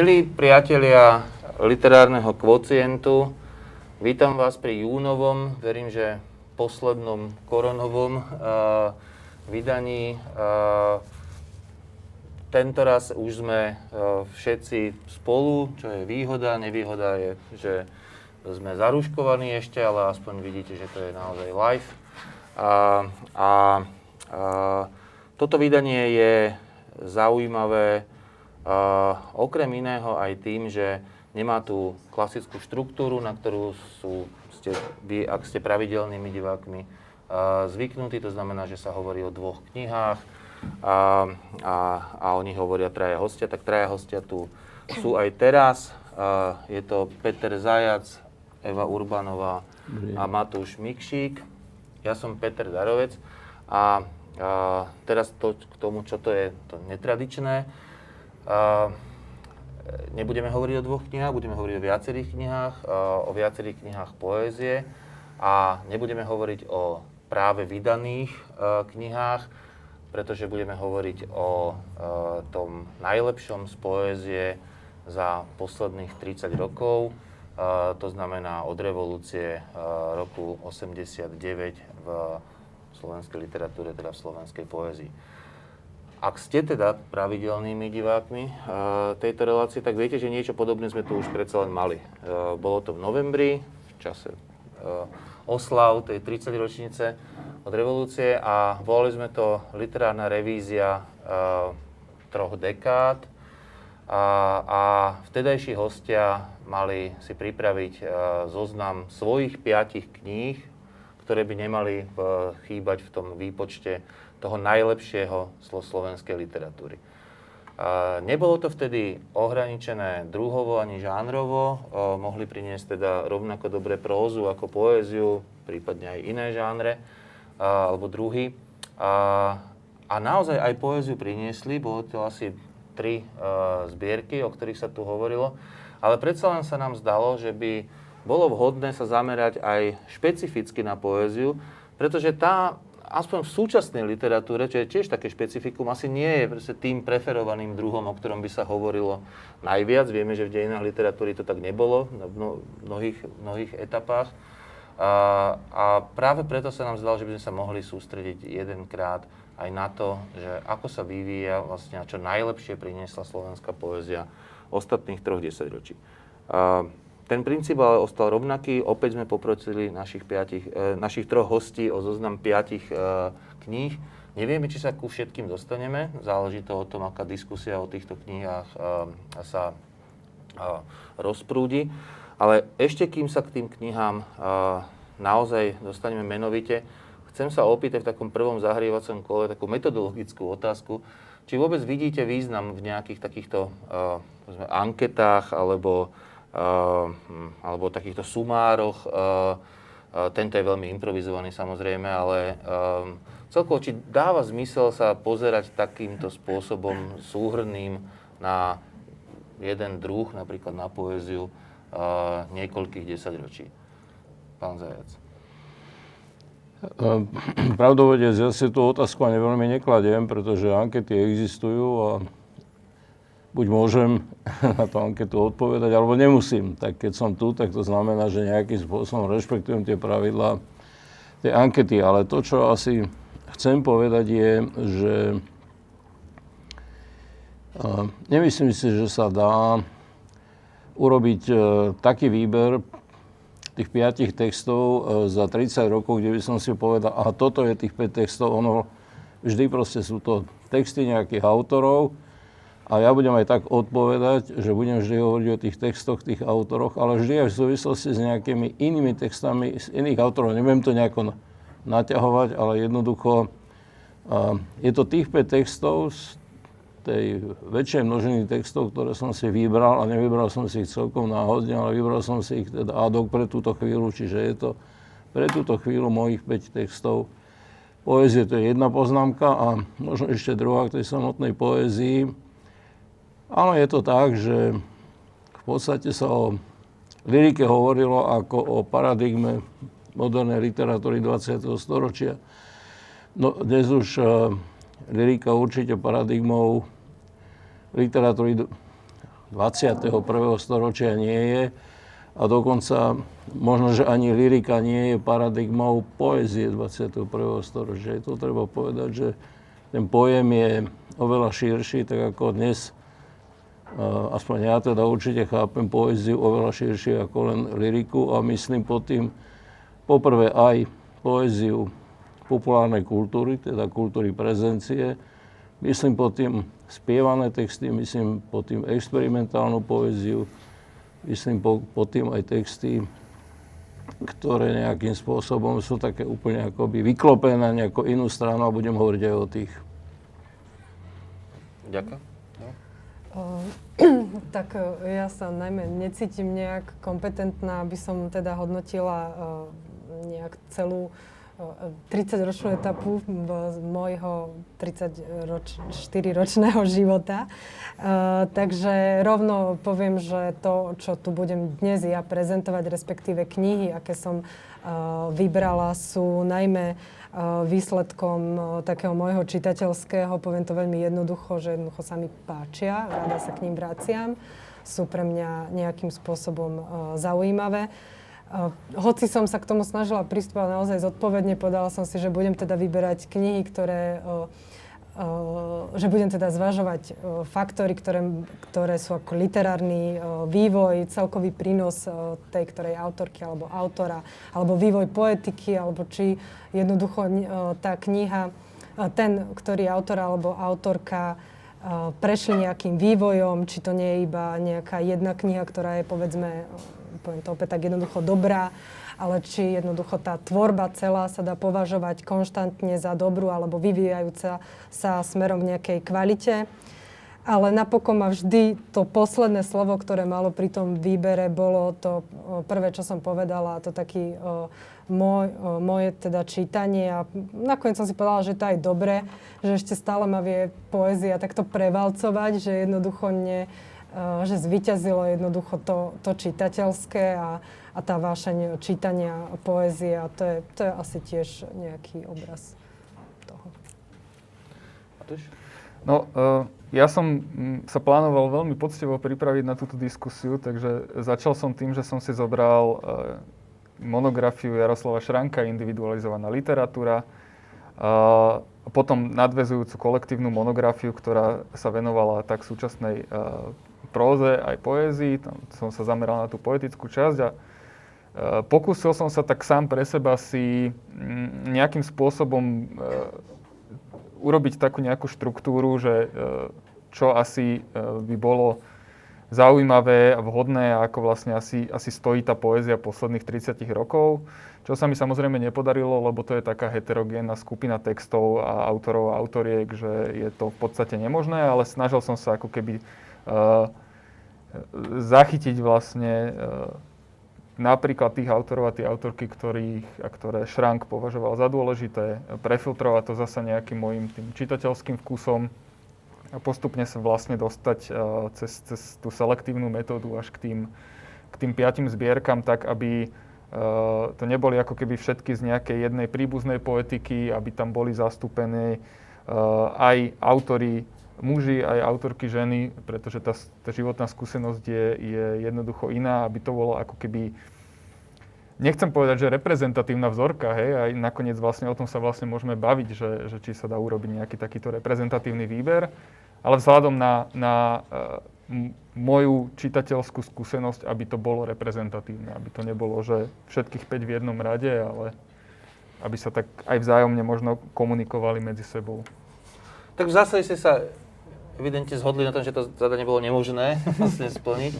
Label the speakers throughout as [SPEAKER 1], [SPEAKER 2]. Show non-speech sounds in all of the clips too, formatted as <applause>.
[SPEAKER 1] Milí priatelia literárneho kvocientu, vítam vás pri júnovom, verím, že poslednom koronovom uh, vydaní. Uh, tento raz už sme uh, všetci spolu, čo je výhoda. Nevýhoda je, že sme zaruškovaní ešte, ale aspoň vidíte, že to je naozaj live. A, a, a toto vydanie je zaujímavé okrem iného aj tým, že nemá tú klasickú štruktúru, na ktorú sú ste, vy, ak ste pravidelnými divákmi, uh, zvyknutí. To znamená, že sa hovorí o dvoch knihách a, a, a o nich hovoria traja hostia. Tak traja hostia tu sú aj teraz. Uh, je to Peter Zajac, Eva Urbanová a Matúš Mikšík. Ja som Peter Darovec a, a teraz to, k tomu, čo to je to netradičné. Uh, nebudeme hovoriť o dvoch knihách, budeme hovoriť o viacerých knihách, uh, o viacerých knihách poézie a nebudeme hovoriť o práve vydaných uh, knihách, pretože budeme hovoriť o tom najlepšom z poézie za posledných 30 rokov, to znamená od revolúcie roku 89 v slovenskej literatúre, teda v slovenskej poézii. Ak ste teda pravidelnými divákmi uh, tejto relácie, tak viete, že niečo podobné sme tu už predsa len mali. Uh, bolo to v novembri, v čase uh, oslav tej 30 ročnice od revolúcie a volali sme to literárna revízia troch dekád a, a vtedajší hostia mali si pripraviť zoznam svojich piatich kníh, ktoré by nemali chýbať v tom výpočte toho najlepšieho slovenskej literatúry. Nebolo to vtedy ohraničené druhovo ani žánrovo, mohli priniesť teda rovnako dobre prózu ako poéziu, prípadne aj iné žánre alebo druhy. A naozaj aj poéziu priniesli, bolo to asi tri zbierky, o ktorých sa tu hovorilo, ale predsa len sa nám zdalo, že by bolo vhodné sa zamerať aj špecificky na poéziu, pretože tá aspoň v súčasnej literatúre, čo je tiež také špecifikum, asi nie je tým preferovaným druhom, o ktorom by sa hovorilo najviac. Vieme, že v dejinách literatúry to tak nebolo v mnohých, mnohých etapách. A, a práve preto sa nám zdalo, že by sme sa mohli sústrediť jedenkrát aj na to, že ako sa vyvíja vlastne a čo najlepšie priniesla slovenská poézia ostatných troch desaťročí. A, ten princíp ale ostal rovnaký. Opäť sme poprosili našich, piatich, e, našich troch hostí o zoznam piatich e, kníh. Nevieme, či sa ku všetkým dostaneme. Záleží to o tom, aká diskusia o týchto knihách e, sa rozprúdi. Ale ešte kým sa k tým knihám naozaj dostaneme menovite, chcem sa opýtať v takom prvom zahrievacom kole takú metodologickú otázku, či vôbec vidíte význam v nejakých takýchto uh, anketách alebo Ehm, alebo takýchto sumároch. Ehm, ehm, tento je veľmi improvizovaný samozrejme, ale celkovo, či dáva zmysel sa pozerať takýmto spôsobom súhrným na jeden druh, napríklad na poéziu, niekoľkých desaťročí. Pán Zajac. <clears throat>
[SPEAKER 2] Pravdovede, ja si tú otázku ani veľmi nekladiem, pretože ankety existujú a buď môžem <laughs> na tú anketu odpovedať, alebo nemusím. Tak keď som tu, tak to znamená, že nejakým spôsobom rešpektujem tie pravidlá tej ankety. Ale to, čo asi chcem povedať, je, že nemyslím si, že sa dá urobiť e, taký výber tých piatich textov e, za 30 rokov, kde by som si povedal, a toto je tých 5 textov, ono vždy proste sú to texty nejakých autorov, a ja budem aj tak odpovedať, že budem vždy hovoriť o tých textoch, tých autoroch, ale vždy aj v súvislosti s nejakými inými textami z iných autorov. Nebudem to nejako naťahovať, ale jednoducho je to tých 5 textov z tej väčšej množiny textov, ktoré som si vybral a nevybral som si ich celkom náhodne, ale vybral som si ich teda ad pre túto chvíľu, čiže je to pre túto chvíľu mojich 5 textov. Poézie to je jedna poznámka a možno ešte druhá k tej samotnej poézii Áno, je to tak, že v podstate sa o lyrike hovorilo ako o paradigme modernej literatúry 20. storočia. No, dnes už uh, lyrika určite paradigmou literatúry 21. storočia nie je. A dokonca možno, že ani lyrika nie je paradigmou poezie 21. storočia. To treba povedať, že ten pojem je oveľa širší, tak ako dnes, aspoň ja teda určite chápem poéziu oveľa širšie ako len lyriku a myslím pod tým poprvé aj poéziu populárnej kultúry, teda kultúry prezencie, myslím pod tým spievané texty, myslím pod tým experimentálnu poéziu, myslím po, pod tým aj texty, ktoré nejakým spôsobom sú také úplne akoby vyklopené na nejakú inú stranu a budem hovoriť aj o tých.
[SPEAKER 1] Ďakujem. No. <clears throat>
[SPEAKER 3] tak e, ja sa najmä necítim nejak kompetentná, aby som teda hodnotila uh, nejak celú 30-ročnú etapu z môjho 34-ročného <laughs> života. Takže rovno poviem, že to, čo tu budem dnes ja prezentovať, respektíve knihy, aké som vybrala, sú najmä výsledkom takého môjho čitateľského, poviem to veľmi jednoducho, že jednoducho sa mi páčia, rada sa k ním vraciam, sú pre mňa nejakým spôsobom zaujímavé. Uh, hoci som sa k tomu snažila pristúpať naozaj zodpovedne, povedala som si, že budem teda vyberať knihy, ktoré, že budem teda zvažovať faktory, ktoré, ktoré sú ako literárny vývoj, celkový prínos tej ktorej autorky alebo autora, alebo vývoj poetiky, alebo či jednoducho tá kniha, ten, ktorý autor alebo autorka prešli nejakým vývojom, či to nie je iba nejaká jedna kniha, ktorá je povedzme poviem to opäť tak jednoducho dobrá, ale či jednoducho tá tvorba celá sa dá považovať konštantne za dobrú alebo vyvíjajúca sa smerom k nejakej kvalite. Ale napokon ma vždy to posledné slovo, ktoré malo pri tom výbere, bolo to prvé, čo som povedala, to taký môj, moje teda čítanie a nakoniec som si povedala, že to aj dobre, že ešte stále ma vie poézia takto prevalcovať, že jednoducho ne, že zvyťazilo jednoducho to, to čitateľské a, a tá vášeň čítania poézie a to je, to je asi tiež nejaký obraz toho.
[SPEAKER 4] No, uh, ja som sa plánoval veľmi poctivo pripraviť na túto diskusiu, takže začal som tým, že som si zobral uh, monografiu Jaroslava Šranka, individualizovaná literatúra, uh, potom nadvezujúcu kolektívnu monografiu, ktorá sa venovala tak súčasnej uh, próze, aj poézii. Tam som sa zameral na tú poetickú časť a pokúsil som sa tak sám pre seba si mm, nejakým spôsobom e, urobiť takú nejakú štruktúru, že e, čo asi by bolo zaujímavé a vhodné ako vlastne asi, asi stojí tá poézia posledných 30 rokov. Čo sa mi samozrejme nepodarilo, lebo to je taká heterogénna skupina textov a autorov a autoriek, že je to v podstate nemožné, ale snažil som sa ako keby uh, zachytiť vlastne e, napríklad tých autorov a tie autorky, ktorých, a ktoré Šrank považoval za dôležité, prefiltrovať to zasa nejakým môjim tým čitateľským vkusom a postupne sa vlastne dostať uh, cez, cez tú selektívnu metódu až k tým, k tým piatim zbierkam, tak aby uh, to neboli ako keby všetky z nejakej jednej príbuznej poetiky, aby tam boli zastúpené uh, aj autory muži, aj autorky ženy, pretože tá, tá životná skúsenosť je, je jednoducho iná, aby to bolo ako keby nechcem povedať, že reprezentatívna vzorka, hej, aj nakoniec vlastne o tom sa vlastne môžeme baviť, že, že či sa dá urobiť nejaký takýto reprezentatívny výber, ale vzhľadom na, na uh, moju čitateľskú skúsenosť, aby to bolo reprezentatívne, aby to nebolo, že všetkých 5 v jednom rade, ale aby sa tak aj vzájomne možno komunikovali medzi sebou.
[SPEAKER 1] Tak v zásade ste sa evidentne zhodli na tom, že to zadanie bolo nemožné <laughs> vlastne splniť.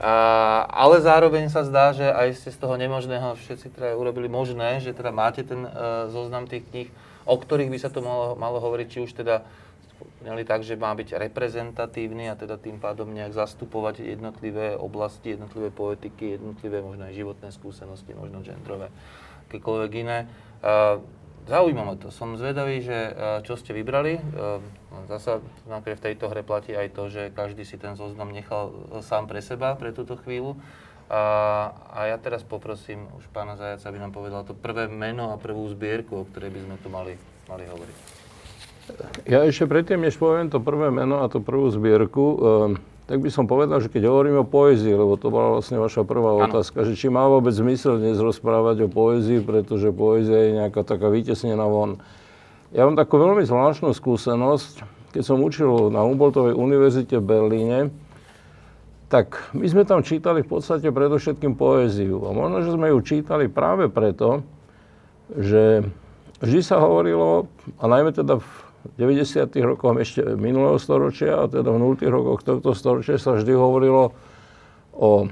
[SPEAKER 1] A, ale zároveň sa zdá, že aj ste z toho nemožného všetci teda urobili možné, že teda máte ten uh, zoznam tých kníh, o ktorých by sa to malo, malo hovoriť, či už teda tak, že má byť reprezentatívny a teda tým pádom nejak zastupovať jednotlivé oblasti, jednotlivé poetiky, jednotlivé možno aj životné skúsenosti, možno genderové, akékoľvek iné. Uh, Zaujíma ma to. Som zvedavý, že e, čo ste vybrali. E, zasa napríklad v tejto hre platí aj to, že každý si ten zoznam nechal e, sám pre seba pre túto chvíľu. A, a ja teraz poprosím už pána Zajaca, aby nám povedal to prvé meno a prvú zbierku, o ktorej by sme tu mali, mali hovoriť.
[SPEAKER 2] Ja ešte predtým, než poviem to prvé meno a tú prvú zbierku, tak by som povedal, že keď hovoríme o poézii, lebo to bola vlastne vaša prvá ano. otázka, že či má vôbec zmysel dnes rozprávať o poézii, pretože poézia je nejaká taká vytesnená von. Ja mám takú veľmi zvláštnu skúsenosť, keď som učil na Humboldtovej univerzite v Berlíne, tak my sme tam čítali v podstate predovšetkým poéziu. A možno, že sme ju čítali práve preto, že vždy sa hovorilo, a najmä teda v 90. rokoch ešte minulého storočia, a teda v 0. rokoch tohto storočia sa vždy hovorilo o e,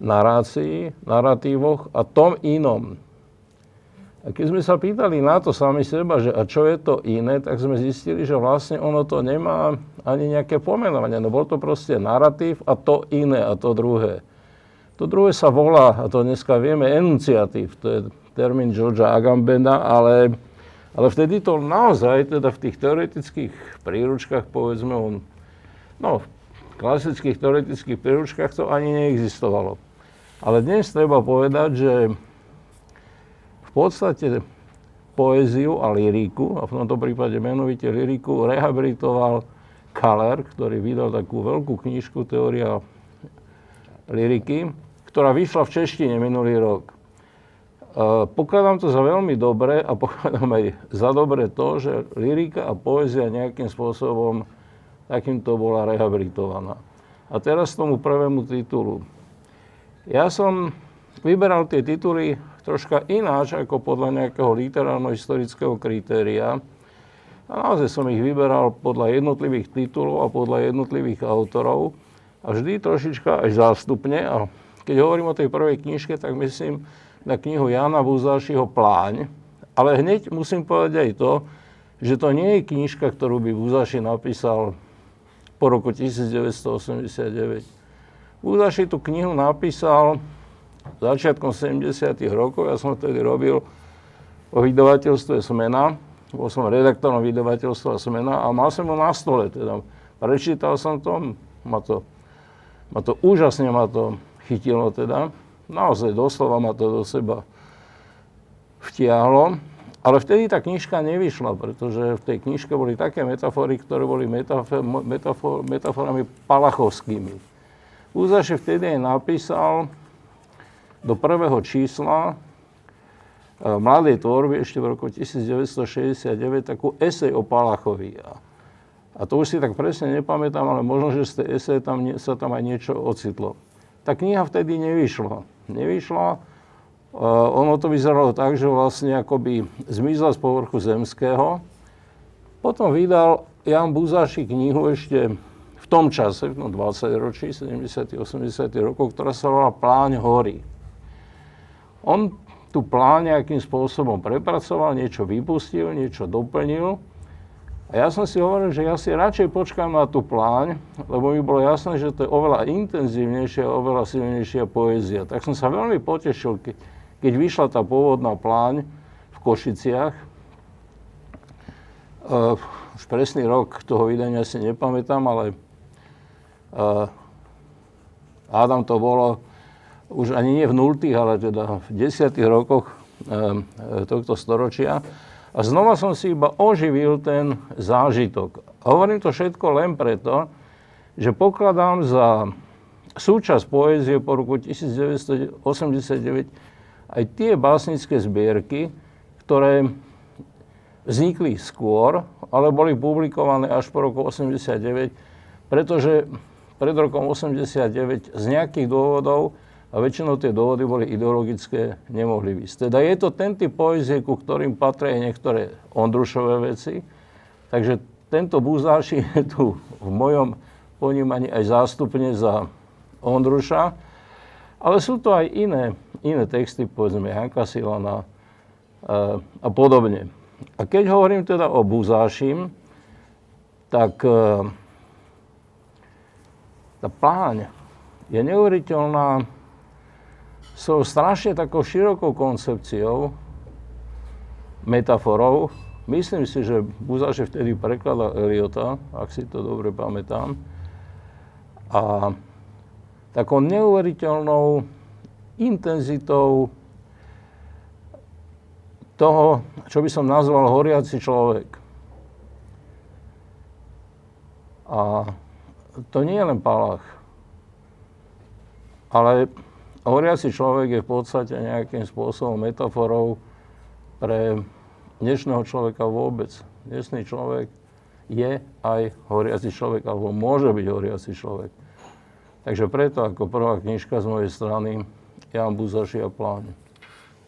[SPEAKER 2] narácii, narratívoch a tom inom. A keď sme sa pýtali na to sami seba, že a čo je to iné, tak sme zistili, že vlastne ono to nemá ani nejaké pomenovanie. No bol to proste narratív a to iné a to druhé. To druhé sa volá, a to dneska vieme, enunciatív. To je termín Georgia Agambena, ale, ale vtedy to naozaj, teda v tých teoretických príručkách, povedzme, on, no, v klasických teoretických príručkách to ani neexistovalo. Ale dnes treba povedať, že podstate poéziu a lyriku, a v tomto prípade menovite lyriku, rehabilitoval Kaler, ktorý vydal takú veľkú knižku Teória lyriky, ktorá vyšla v češtine minulý rok. Pokladám to za veľmi dobré a pokladám aj za dobré to, že lyrika a poézia nejakým spôsobom takýmto bola rehabilitovaná. A teraz tomu prvému titulu. Ja som vyberal tie tituly troška ináč ako podľa nejakého literárno-historického kritéria. A naozaj som ich vyberal podľa jednotlivých titulov a podľa jednotlivých autorov a vždy trošička až zástupne. A keď hovorím o tej prvej knižke, tak myslím na knihu Jana Buzášiho Pláň. Ale hneď musím povedať aj to, že to nie je knižka, ktorú by Buzáši napísal po roku 1989. Buzáši tú knihu napísal začiatkom 70. rokov. Ja som vtedy robil o vydavateľstve Smena. Bol som redaktorom vydavateľstva Smena a mal som ho na stole. Teda prečítal som to, ma to, ma to úžasne ma to chytilo teda. Naozaj doslova ma to do seba vtiahlo. Ale vtedy tá knižka nevyšla, pretože v tej knižke boli také metafory, ktoré boli metafor, metafor, metaforami palachovskými. Úzaše vtedy aj napísal, do prvého čísla e, mladej tvorby ešte v roku 1969 takú esej o Palachovi. A to už si tak presne nepamätám, ale možno, že z tej esej tam, sa tam aj niečo ocitlo. Tá kniha vtedy nevyšla. Nevyšla. Uh, ono to vyzeralo tak, že vlastne akoby zmizla z povrchu zemského. Potom vydal Jan Buzáši knihu ešte v tom čase, v 20 ročí, 70 80 rokov, ktorá sa volá Pláň hory. On tú plán nejakým spôsobom prepracoval, niečo vypustil, niečo doplnil. A ja som si hovoril, že ja si radšej počkám na tú pláň, lebo mi bolo jasné, že to je oveľa intenzívnejšia, oveľa silnejšia poézia. Tak som sa veľmi potešil, keď vyšla tá pôvodná pláň v Košiciach. Uh, už presný rok toho vydania si nepamätám, ale uh, Adam to bolo už ani nie v 0., ale teda v 10. rokoch ehm, tohto storočia. A znova som si iba oživil ten zážitok. A hovorím to všetko len preto, že pokladám za súčasť poézie po roku 1989 aj tie básnické zbierky, ktoré vznikli skôr, ale boli publikované až po roku 89, pretože pred rokom 89 z nejakých dôvodov a väčšinou tie dôvody boli ideologické, nemohli vysť. Teda je to ten typ poezie, ku ktorým patria niektoré Ondrušové veci. Takže tento Buzáši je <laughs> tu v mojom ponímaní aj zástupne za Ondruša. Ale sú to aj iné, iné texty, povedzme Janka Silana a, e, a podobne. A keď hovorím teda o Buzášim, tak e, tá pláň je neuveriteľná sú strašne takou širokou koncepciou, metaforou. Myslím si, že Buzaše vtedy prekladal Eliota, ak si to dobre pamätám. A takou neuveriteľnou intenzitou toho, čo by som nazval horiaci človek. A to nie je len Palach. Ale horiaci človek je v podstate nejakým spôsobom metaforou pre dnešného človeka vôbec. Dnešný človek je aj horiaci človek, alebo môže byť horiaci človek. Takže preto ako prvá knižka z mojej strany Jan Buzaši a plán.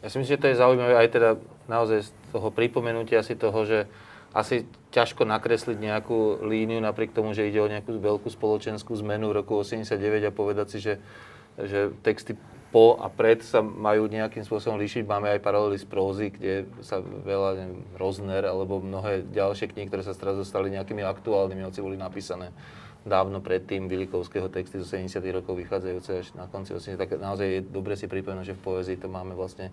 [SPEAKER 1] Ja si myslím, že to je zaujímavé aj teda naozaj z toho pripomenutia si toho, že asi ťažko nakresliť nejakú líniu napriek tomu, že ide o nejakú veľkú spoločenskú zmenu v roku 89 a povedať si, že, že texty po a pred sa majú nejakým spôsobom líšiť. Máme aj paralely z prózy, kde sa veľa, neviem, Rozner alebo mnohé ďalšie knihy, ktoré sa teraz dostali nejakými aktuálnymi, hoci boli napísané dávno predtým Vilikovského texty zo 70. rokov vychádzajúce až na konci 80. Tak naozaj je dobre si pripomenúť, že v poezii to máme vlastne,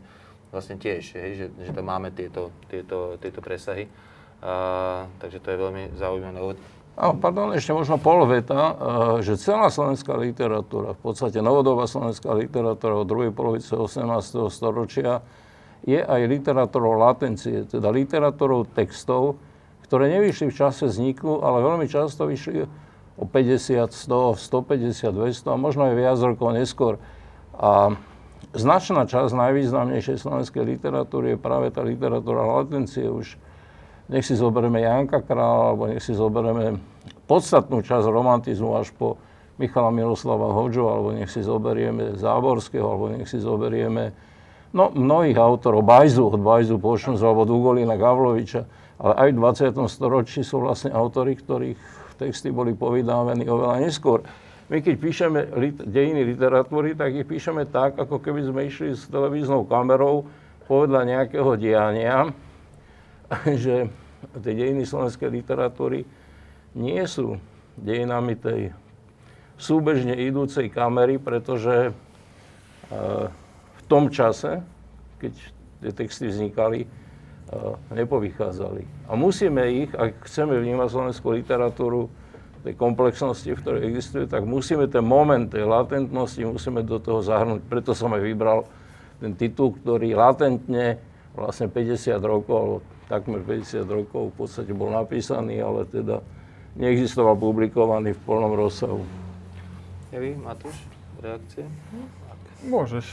[SPEAKER 1] vlastne tiež, hej, že, že tam máme tieto, tieto, tieto presahy. A, takže to je veľmi zaujímavé.
[SPEAKER 2] A, pardon, ešte možno pol veta, že celá slovenská literatúra, v podstate novodobá slovenská literatúra od druhej polovice 18. storočia je aj literatúrou latencie, teda literatúrou textov, ktoré nevyšli v čase vzniku, ale veľmi často vyšli o 50, 100, 150, 200 a možno aj viac rokov neskôr. A značná časť najvýznamnejšej slovenskej literatúry je práve tá literatúra latencie. Už nech si zoberieme Janka Krála, alebo nech si zoberieme podstatnú časť romantizmu až po Michala Miroslava Hoďu, alebo nech si zoberieme Záborského, alebo nech si zoberieme no, mnohých autorov, Bajzu, od Bajzu po alebo Dugolina Gavloviča, ale aj v 20. storočí sú vlastne autory, ktorých texty boli povydávení oveľa neskôr. My keď píšeme lit- dejiny literatúry, tak ich píšeme tak, ako keby sme išli s televíznou kamerou povedľa nejakého diania, <laughs> že tie dejiny slovenskej literatúry nie sú dejinami tej súbežne idúcej kamery, pretože e, v tom čase, keď tie texty vznikali, nepovychádzali. A musíme ich, ak chceme vnímať slovenskú literatúru tej komplexnosti, v ktorej existuje, tak musíme ten moment tej latentnosti musíme do toho zahrnúť. Preto som aj vybral ten titul, ktorý latentne vlastne 50 rokov, takmer 50 rokov v podstate bol napísaný, ale teda neexistoval publikovaný v plnom rozsahu.
[SPEAKER 1] Evi, Matúš, reakcie?
[SPEAKER 4] Môžeš.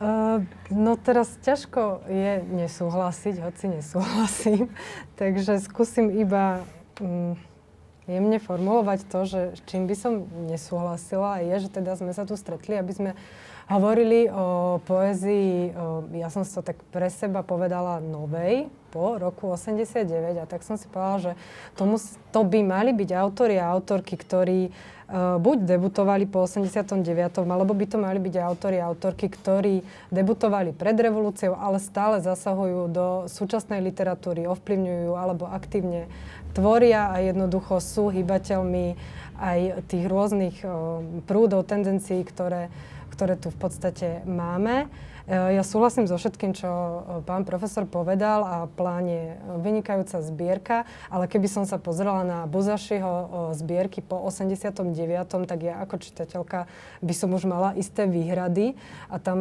[SPEAKER 3] Uh, <laughs> no teraz ťažko je nesúhlasiť, hoci nesúhlasím. <laughs> Takže skúsim iba um, jemne formulovať to, že s čím by som nesúhlasila, je, že teda sme sa tu stretli, aby sme hovorili o poézii, ja som si to tak pre seba povedala novej, po roku 89 a tak som si povedala, že tomu, to by mali byť autori a autorky, ktorí uh, buď debutovali po 89. alebo by to mali byť autori a autorky, ktorí debutovali pred revolúciou, ale stále zasahujú do súčasnej literatúry, ovplyvňujú alebo aktívne tvoria a jednoducho sú hybateľmi aj tých rôznych uh, prúdov, tendencií, ktoré, ktoré tu v podstate máme. E, ja súhlasím so všetkým, čo e, pán profesor povedal a plán je vynikajúca zbierka, ale keby som sa pozrela na Buzašiho e, zbierky po 89., tak ja ako čitateľka by som už mala isté výhrady a tam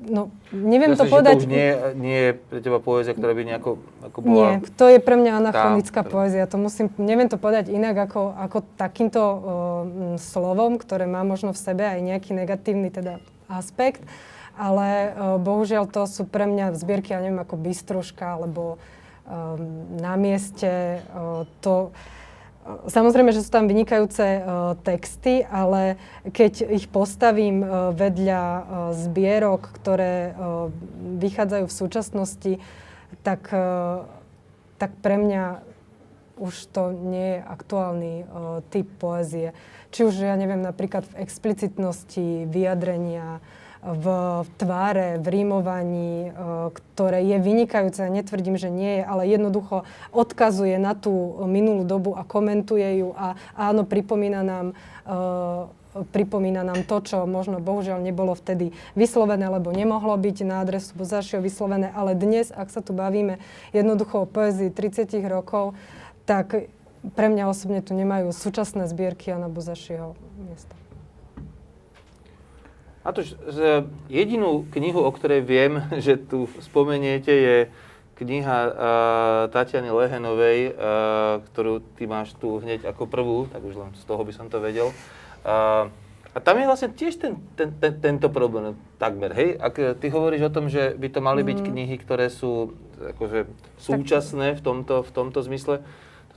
[SPEAKER 3] No, neviem
[SPEAKER 1] ja
[SPEAKER 3] to povedať...
[SPEAKER 1] To už nie, nie je pre teba poézia, ktorá by nejako ako bola...
[SPEAKER 3] Nie, to je pre mňa anachronická tá, poézia. To musím, neviem to povedať inak ako, ako takýmto uh, slovom, ktoré má možno v sebe aj nejaký negatívny teda aspekt, ale uh, bohužiaľ to sú pre mňa zbierky, ja neviem, ako Bystruška, alebo um, na mieste. Uh, to, Samozrejme, že sú tam vynikajúce uh, texty, ale keď ich postavím uh, vedľa uh, zbierok, ktoré vychádzajú v súčasnosti, tak, tak pre mňa už to nie je aktuálny typ poézie. Či už, ja neviem, napríklad v explicitnosti vyjadrenia, v tváre, v rímovaní, e, ktoré je vynikajúce, netvrdím, že nie je, ale jednoducho odkazuje na tú minulú dobu a komentuje ju a áno, pripomína nám e, pripomína nám to, čo možno bohužiaľ nebolo vtedy vyslovené, lebo nemohlo byť na adresu Bozaršieho vyslovené, ale dnes, ak sa tu bavíme jednoducho o poezii 30 rokov, tak pre mňa osobne tu nemajú súčasné zbierky Jana Buzašieho miesta.
[SPEAKER 1] A to, jedinú knihu, o ktorej viem, <laughs> že tu spomeniete, je kniha uh, Tatiany Lehenovej, uh, ktorú ty máš tu hneď ako prvú, tak už len z toho by som to vedel. Uh, a tam je vlastne tiež ten, ten, ten, tento problém takmer, hej? Ak ty hovoríš o tom, že by to mali byť mm. knihy, ktoré sú akože súčasné v tomto, v tomto zmysle,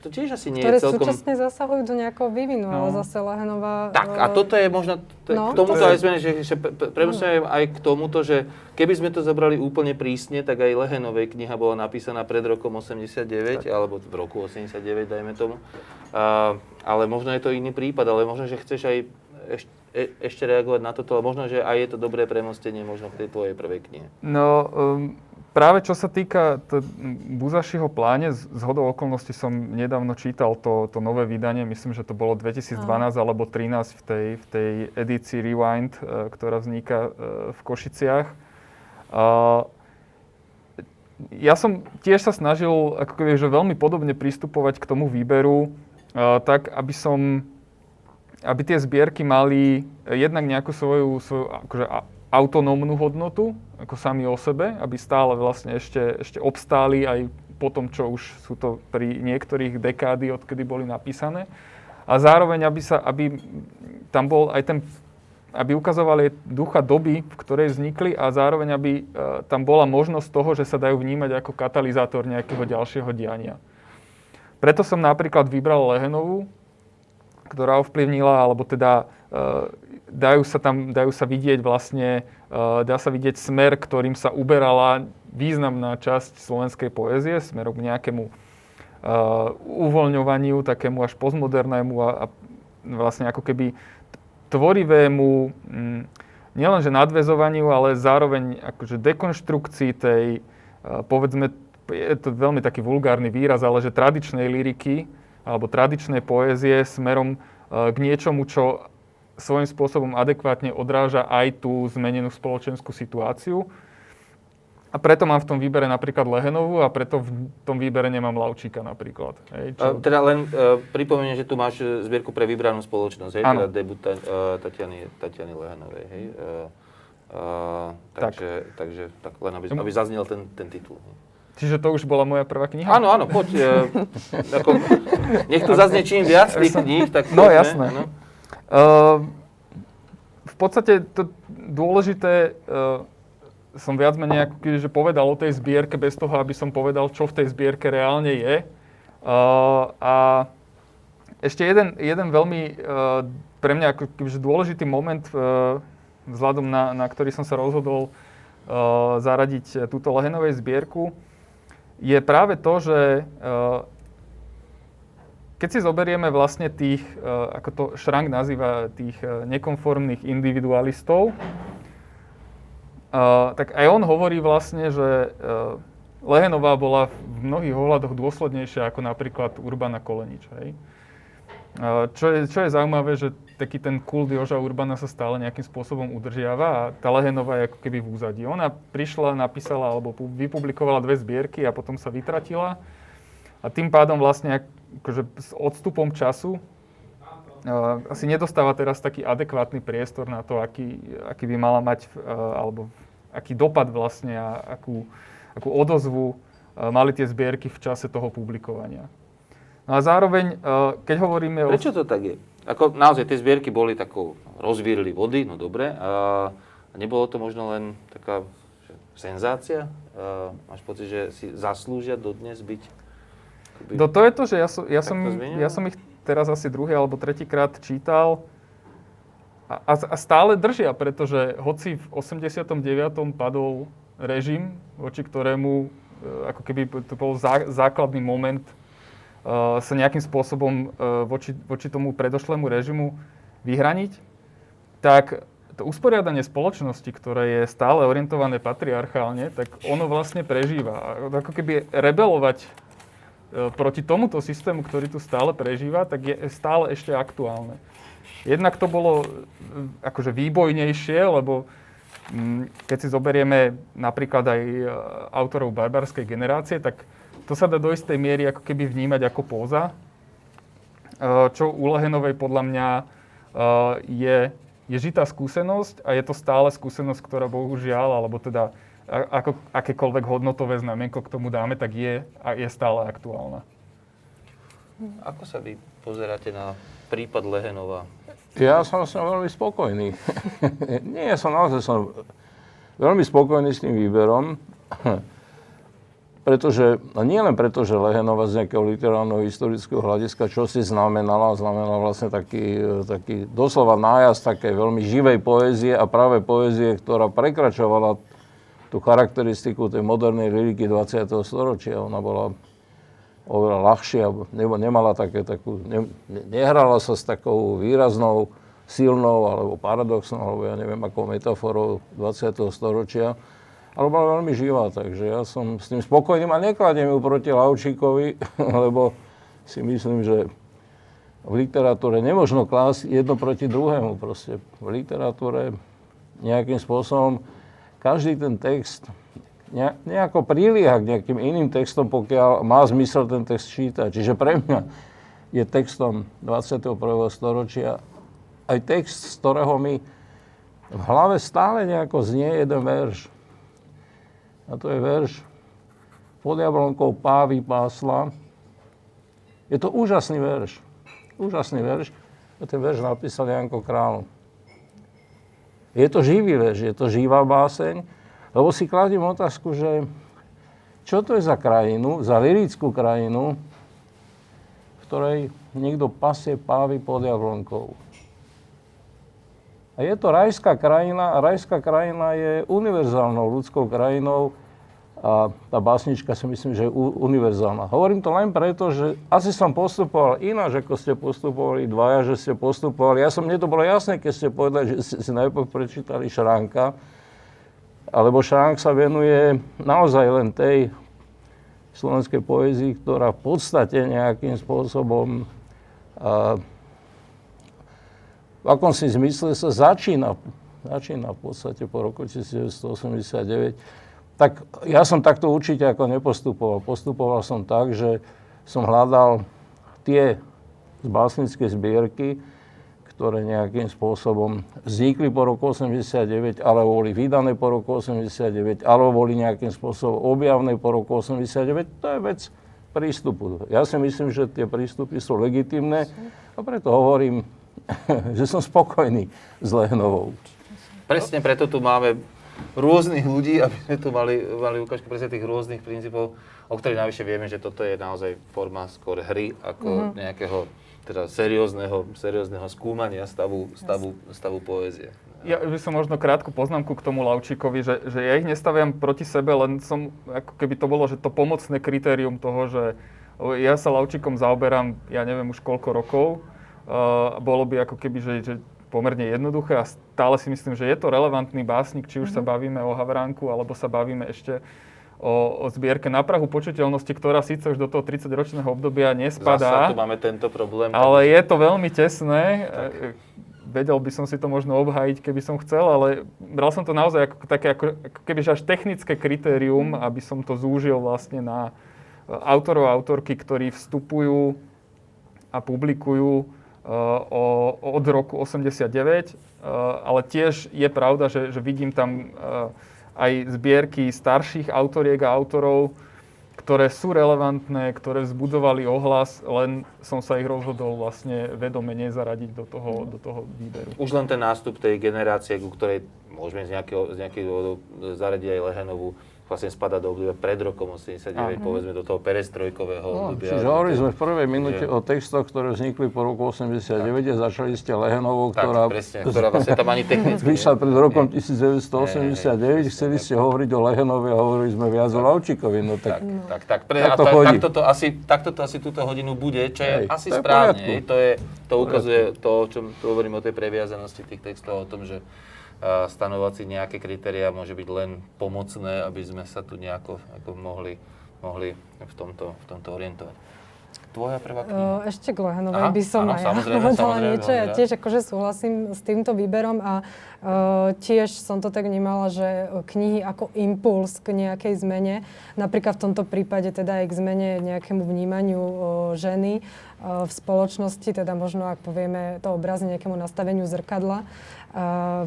[SPEAKER 1] to tiež asi nie
[SPEAKER 3] ktoré
[SPEAKER 1] je celkom...
[SPEAKER 3] súčasne zasahujú do nejakého vývinu, no. ale zase Lehenová...
[SPEAKER 1] Tak a toto je možno, t- no, k tomuto to aj sme, že, že premusíme aj k tomuto, že keby sme to zobrali úplne prísne, tak aj Lehenovej kniha bola napísaná pred rokom 89, tak. alebo v roku 89, dajme tomu. Uh, ale možno je to iný prípad, ale možno, že chceš aj eš, e, ešte reagovať na toto, ale možno, že aj je to dobré premostenie možno k tej tvojej prvej knihe.
[SPEAKER 4] No, um práve čo sa týka t- Buzašiho pláne, z hodou okolností som nedávno čítal to, to nové vydanie, myslím, že to bolo 2012 Aha. alebo 2013 v tej, v tej edícii Rewind, e, ktorá vzniká e, v Košiciach. ja som tiež sa snažil ako keby, že veľmi podobne pristupovať k tomu výberu, e, tak aby som aby tie zbierky mali jednak nejakú svoju, svoju akože autonómnu hodnotu, ako sami o sebe, aby stále vlastne ešte, ešte obstáli aj po tom, čo už sú to pri niektorých dekády, odkedy boli napísané. A zároveň, aby, sa, aby tam bol aj ten aby ukazovali ducha doby, v ktorej vznikli a zároveň, aby e, tam bola možnosť toho, že sa dajú vnímať ako katalizátor nejakého ďalšieho diania. Preto som napríklad vybral Lehenovú, ktorá ovplyvnila, alebo teda uh, dajú sa tam, dajú sa vidieť vlastne, uh, dá sa vidieť smer, ktorým sa uberala významná časť slovenskej poézie, smerom k nejakému uh, uvoľňovaniu, takému až postmodernému a, a vlastne ako keby tvorivému, mm, nielenže nadvezovaniu, ale zároveň akože dekonštrukcii tej, uh, povedzme, je to veľmi taký vulgárny výraz, ale že tradičnej liriky, alebo tradičnej poézie smerom k niečomu, čo svojím spôsobom adekvátne odráža aj tú zmenenú spoločenskú situáciu. A preto mám v tom výbere napríklad Lehenovú a preto v tom výbere nemám Laučíka napríklad. Hej,
[SPEAKER 1] čo... Teda len uh, pripomeniem, že tu máš zbierku pre vybranú spoločnosť, hej? Ano. teda debut uh, Tatiany, Tatiany Lehenovej. Hej? Uh, uh, takže, tak. takže tak len aby, aby zaznel ten, ten titul.
[SPEAKER 4] Čiže to už bola moja prvá kniha?
[SPEAKER 1] Áno, áno, poď. E, <laughs> ako, nech tu zaznie čím viac tých kníh, tak
[SPEAKER 4] No jasné. No. Uh, v podstate to dôležité, uh, som viac menej ako že povedal o tej zbierke bez toho, aby som povedal, čo v tej zbierke reálne je. Uh, a ešte jeden, jeden veľmi uh, pre mňa ako kebyže dôležitý moment, uh, vzhľadom na, na ktorý som sa rozhodol uh, zaradiť túto Lehenovej zbierku, je práve to, že keď si zoberieme vlastne tých, eh, ako to Šrank nazýva, tých eh, nekonformných individualistov, tak aj on hovorí vlastne, že Lehenová bola v mnohých ohľadoch dôslednejšia ako napríklad Urbana Kolenič. Hej? Čo je, čo je zaujímavé, že taký ten kult Joža Urbana sa stále nejakým spôsobom udržiava a tá Lehenová je ako keby v úzadí. Ona prišla, napísala alebo vypublikovala dve zbierky a potom sa vytratila. A tým pádom vlastne akože s odstupom času uh, asi nedostáva teraz taký adekvátny priestor na to, aký, aký by mala mať, uh, alebo aký dopad vlastne a akú, akú odozvu uh, mali tie zbierky v čase toho publikovania. No a zároveň, keď hovoríme
[SPEAKER 1] Prečo o... Prečo to tak je? Ako naozaj tie zbierky boli takou, rozvírili vody, no dobre. A nebolo to možno len taká senzácia? A máš pocit, že si zaslúžia dodnes byť?
[SPEAKER 4] Akoby, no to je to, že ja som, ja som, ja som ich teraz asi druhý alebo tretíkrát čítal a, a stále držia, pretože hoci v 89. padol režim, voči ktorému e, ako keby to bol zá, základný moment Eh, sa nejakým spôsobom eh, voči, voči tomu predošlému režimu vyhraniť, tak to usporiadanie spoločnosti, ktoré je stále orientované patriarchálne, tak ono vlastne prežíva. A ako keby rebelovať proti tomuto systému, ktorý tu stále prežíva, tak je stále ešte aktuálne. Jednak to bolo akože výbojnejšie, lebo mm, keď si zoberieme napríklad aj autorov barbarskej generácie, tak to sa dá do istej miery ako keby vnímať ako póza, čo u Lehenovej podľa mňa je, je žitá skúsenosť a je to stále skúsenosť, ktorá bohužiaľ, alebo teda ako akékoľvek hodnotové znamienko k tomu dáme, tak je a je stále aktuálna.
[SPEAKER 1] Ako sa vy pozeráte na prípad Lehenova?
[SPEAKER 2] Ja som s ňou veľmi spokojný. <laughs> Nie, ja som naozaj som veľmi spokojný s tým výberom. Pretože, a nie len preto, že Lehenova z nejakého literárneho historického hľadiska, čo si znamenala, znamenala vlastne taký, taký doslova nájazd také veľmi živej poézie a práve poézie, ktorá prekračovala tú charakteristiku tej modernej liriky 20. storočia. Ona bola oveľa ľahšia, nemala také, takú, ne, nehrala sa s takou výraznou, silnou alebo paradoxnou, alebo ja neviem, akou metaforou 20. storočia ale bola veľmi živá, takže ja som s tým spokojný a nekladiem ju proti Laučíkovi, <laughs> lebo si myslím, že v literatúre nemožno klásť jedno proti druhému. Proste v literatúre nejakým spôsobom každý ten text nejako prilieha k nejakým iným textom, pokiaľ má zmysel ten text čítať. Čiže pre mňa je textom 21. storočia aj text, z ktorého mi v hlave stále nejako znie jeden verš. A to je verš pod jablonkou pávy pásla. Je to úžasný verš. Úžasný verš. A ten verš napísal Janko Král. Je to živý verš, je to živá báseň, lebo si kladím otázku, že čo to je za krajinu, za lirickú krajinu, v ktorej niekto pasie pávy pod jablonkou. A je to rajská krajina a rajská krajina je univerzálnou ľudskou krajinou a tá básnička si myslím, že je univerzálna. Hovorím to len preto, že asi som postupoval ináč, ako ste postupovali dvaja, že ste postupovali. Ja som, mne to bolo jasné, keď ste povedali, že ste si najprv prečítali Šránka, alebo Šránk sa venuje naozaj len tej slovenskej poézii, ktorá v podstate nejakým spôsobom a, v akom si zmysle sa začína, začína v podstate po roku 1989. Tak ja som takto určite ako nepostupoval. Postupoval som tak, že som hľadal tie básnické zbierky, ktoré nejakým spôsobom vznikli po roku 89, alebo boli vydané po roku 89, alebo boli nejakým spôsobom objavné po roku 89. To je vec prístupu. Ja si myslím, že tie prístupy sú legitimné a preto hovorím, <laughs> že som spokojný s Lehenovou.
[SPEAKER 1] Presne preto tu máme rôznych ľudí, aby sme tu mali, mali ukážku presne tých rôznych princípov, o ktorých najvyššie vieme, že toto je naozaj forma skôr hry, ako mm-hmm. nejakého teda seriózneho, seriózneho skúmania stavu, stavu, stavu poézie.
[SPEAKER 4] Ja by som možno krátku poznámku k tomu Laučíkovi, že, že ja ich nestaviam proti sebe, len som, ako keby to bolo, že to pomocné kritérium toho, že ja sa Laučíkom zaoberám, ja neviem už koľko rokov, Uh, bolo by ako keby, že, že pomerne jednoduché a stále si myslím, že je to relevantný básnik, či už mm-hmm. sa mhm. bavíme o Havránku, alebo sa bavíme ešte o, o zbierke na Prahu počuteľnosti, ktorá síce už do toho 30-ročného obdobia nespadá.
[SPEAKER 1] Zasa tu máme tento problém.
[SPEAKER 4] Ale je to veľmi tesné. Tak. Vedel by som si to možno obhájiť, keby som chcel, ale bral som to naozaj ako také, ako, ako keby až technické kritérium, mhm. aby som to zúžil vlastne na autorov a autorky, ktorí vstupujú a publikujú o, od roku 89, ale tiež je pravda, že, že vidím tam aj zbierky starších autoriek a autorov, ktoré sú relevantné, ktoré vzbudovali ohlas, len som sa ich rozhodol vlastne vedome nezaradiť do toho, do toho výberu.
[SPEAKER 1] Už len ten nástup tej generácie, ku ktorej môžeme z nejakého, z dôvodov zaradiť aj Lehenovú, vlastne spada do obdobia pred rokom 89, Aha. povedzme do toho perestrojkového no, obdobia.
[SPEAKER 2] Čiže hovorili sme v prvej minúte o textoch, ktoré vznikli po roku 89 tak. a začali ste Lehenovou, ktorá...
[SPEAKER 1] Tak, presne, ktorá vlastne tam ani technicky...
[SPEAKER 2] Vyšla pred rokom 1989, chceli ste hovoriť o Lehenovi a hovorili sme viac o Laučíkovi, no tak...
[SPEAKER 1] Tak, tak, tak, pre, tak to a takto to asi, takto to asi túto hodinu bude, čo je Hej, asi to správne. Je to, je, to ukazuje to, o čom tu hovorím o tej previazanosti tých textov, o tom, že stanovať si nejaké kritéria môže byť len pomocné, aby sme sa tu nejako ako mohli, mohli v, tomto, v tomto orientovať. Tvoja prvá kniha?
[SPEAKER 3] Ešte k Lehanovej by som áno, aj ja <laughs> povedala niečo. Ja tiež akože súhlasím s týmto výberom a uh, tiež som to tak vnímala, že knihy ako impuls k nejakej zmene, napríklad v tomto prípade teda aj k zmene nejakému vnímaniu uh, ženy v spoločnosti, teda možno ak povieme to obrazne nejakému nastaveniu zrkadla,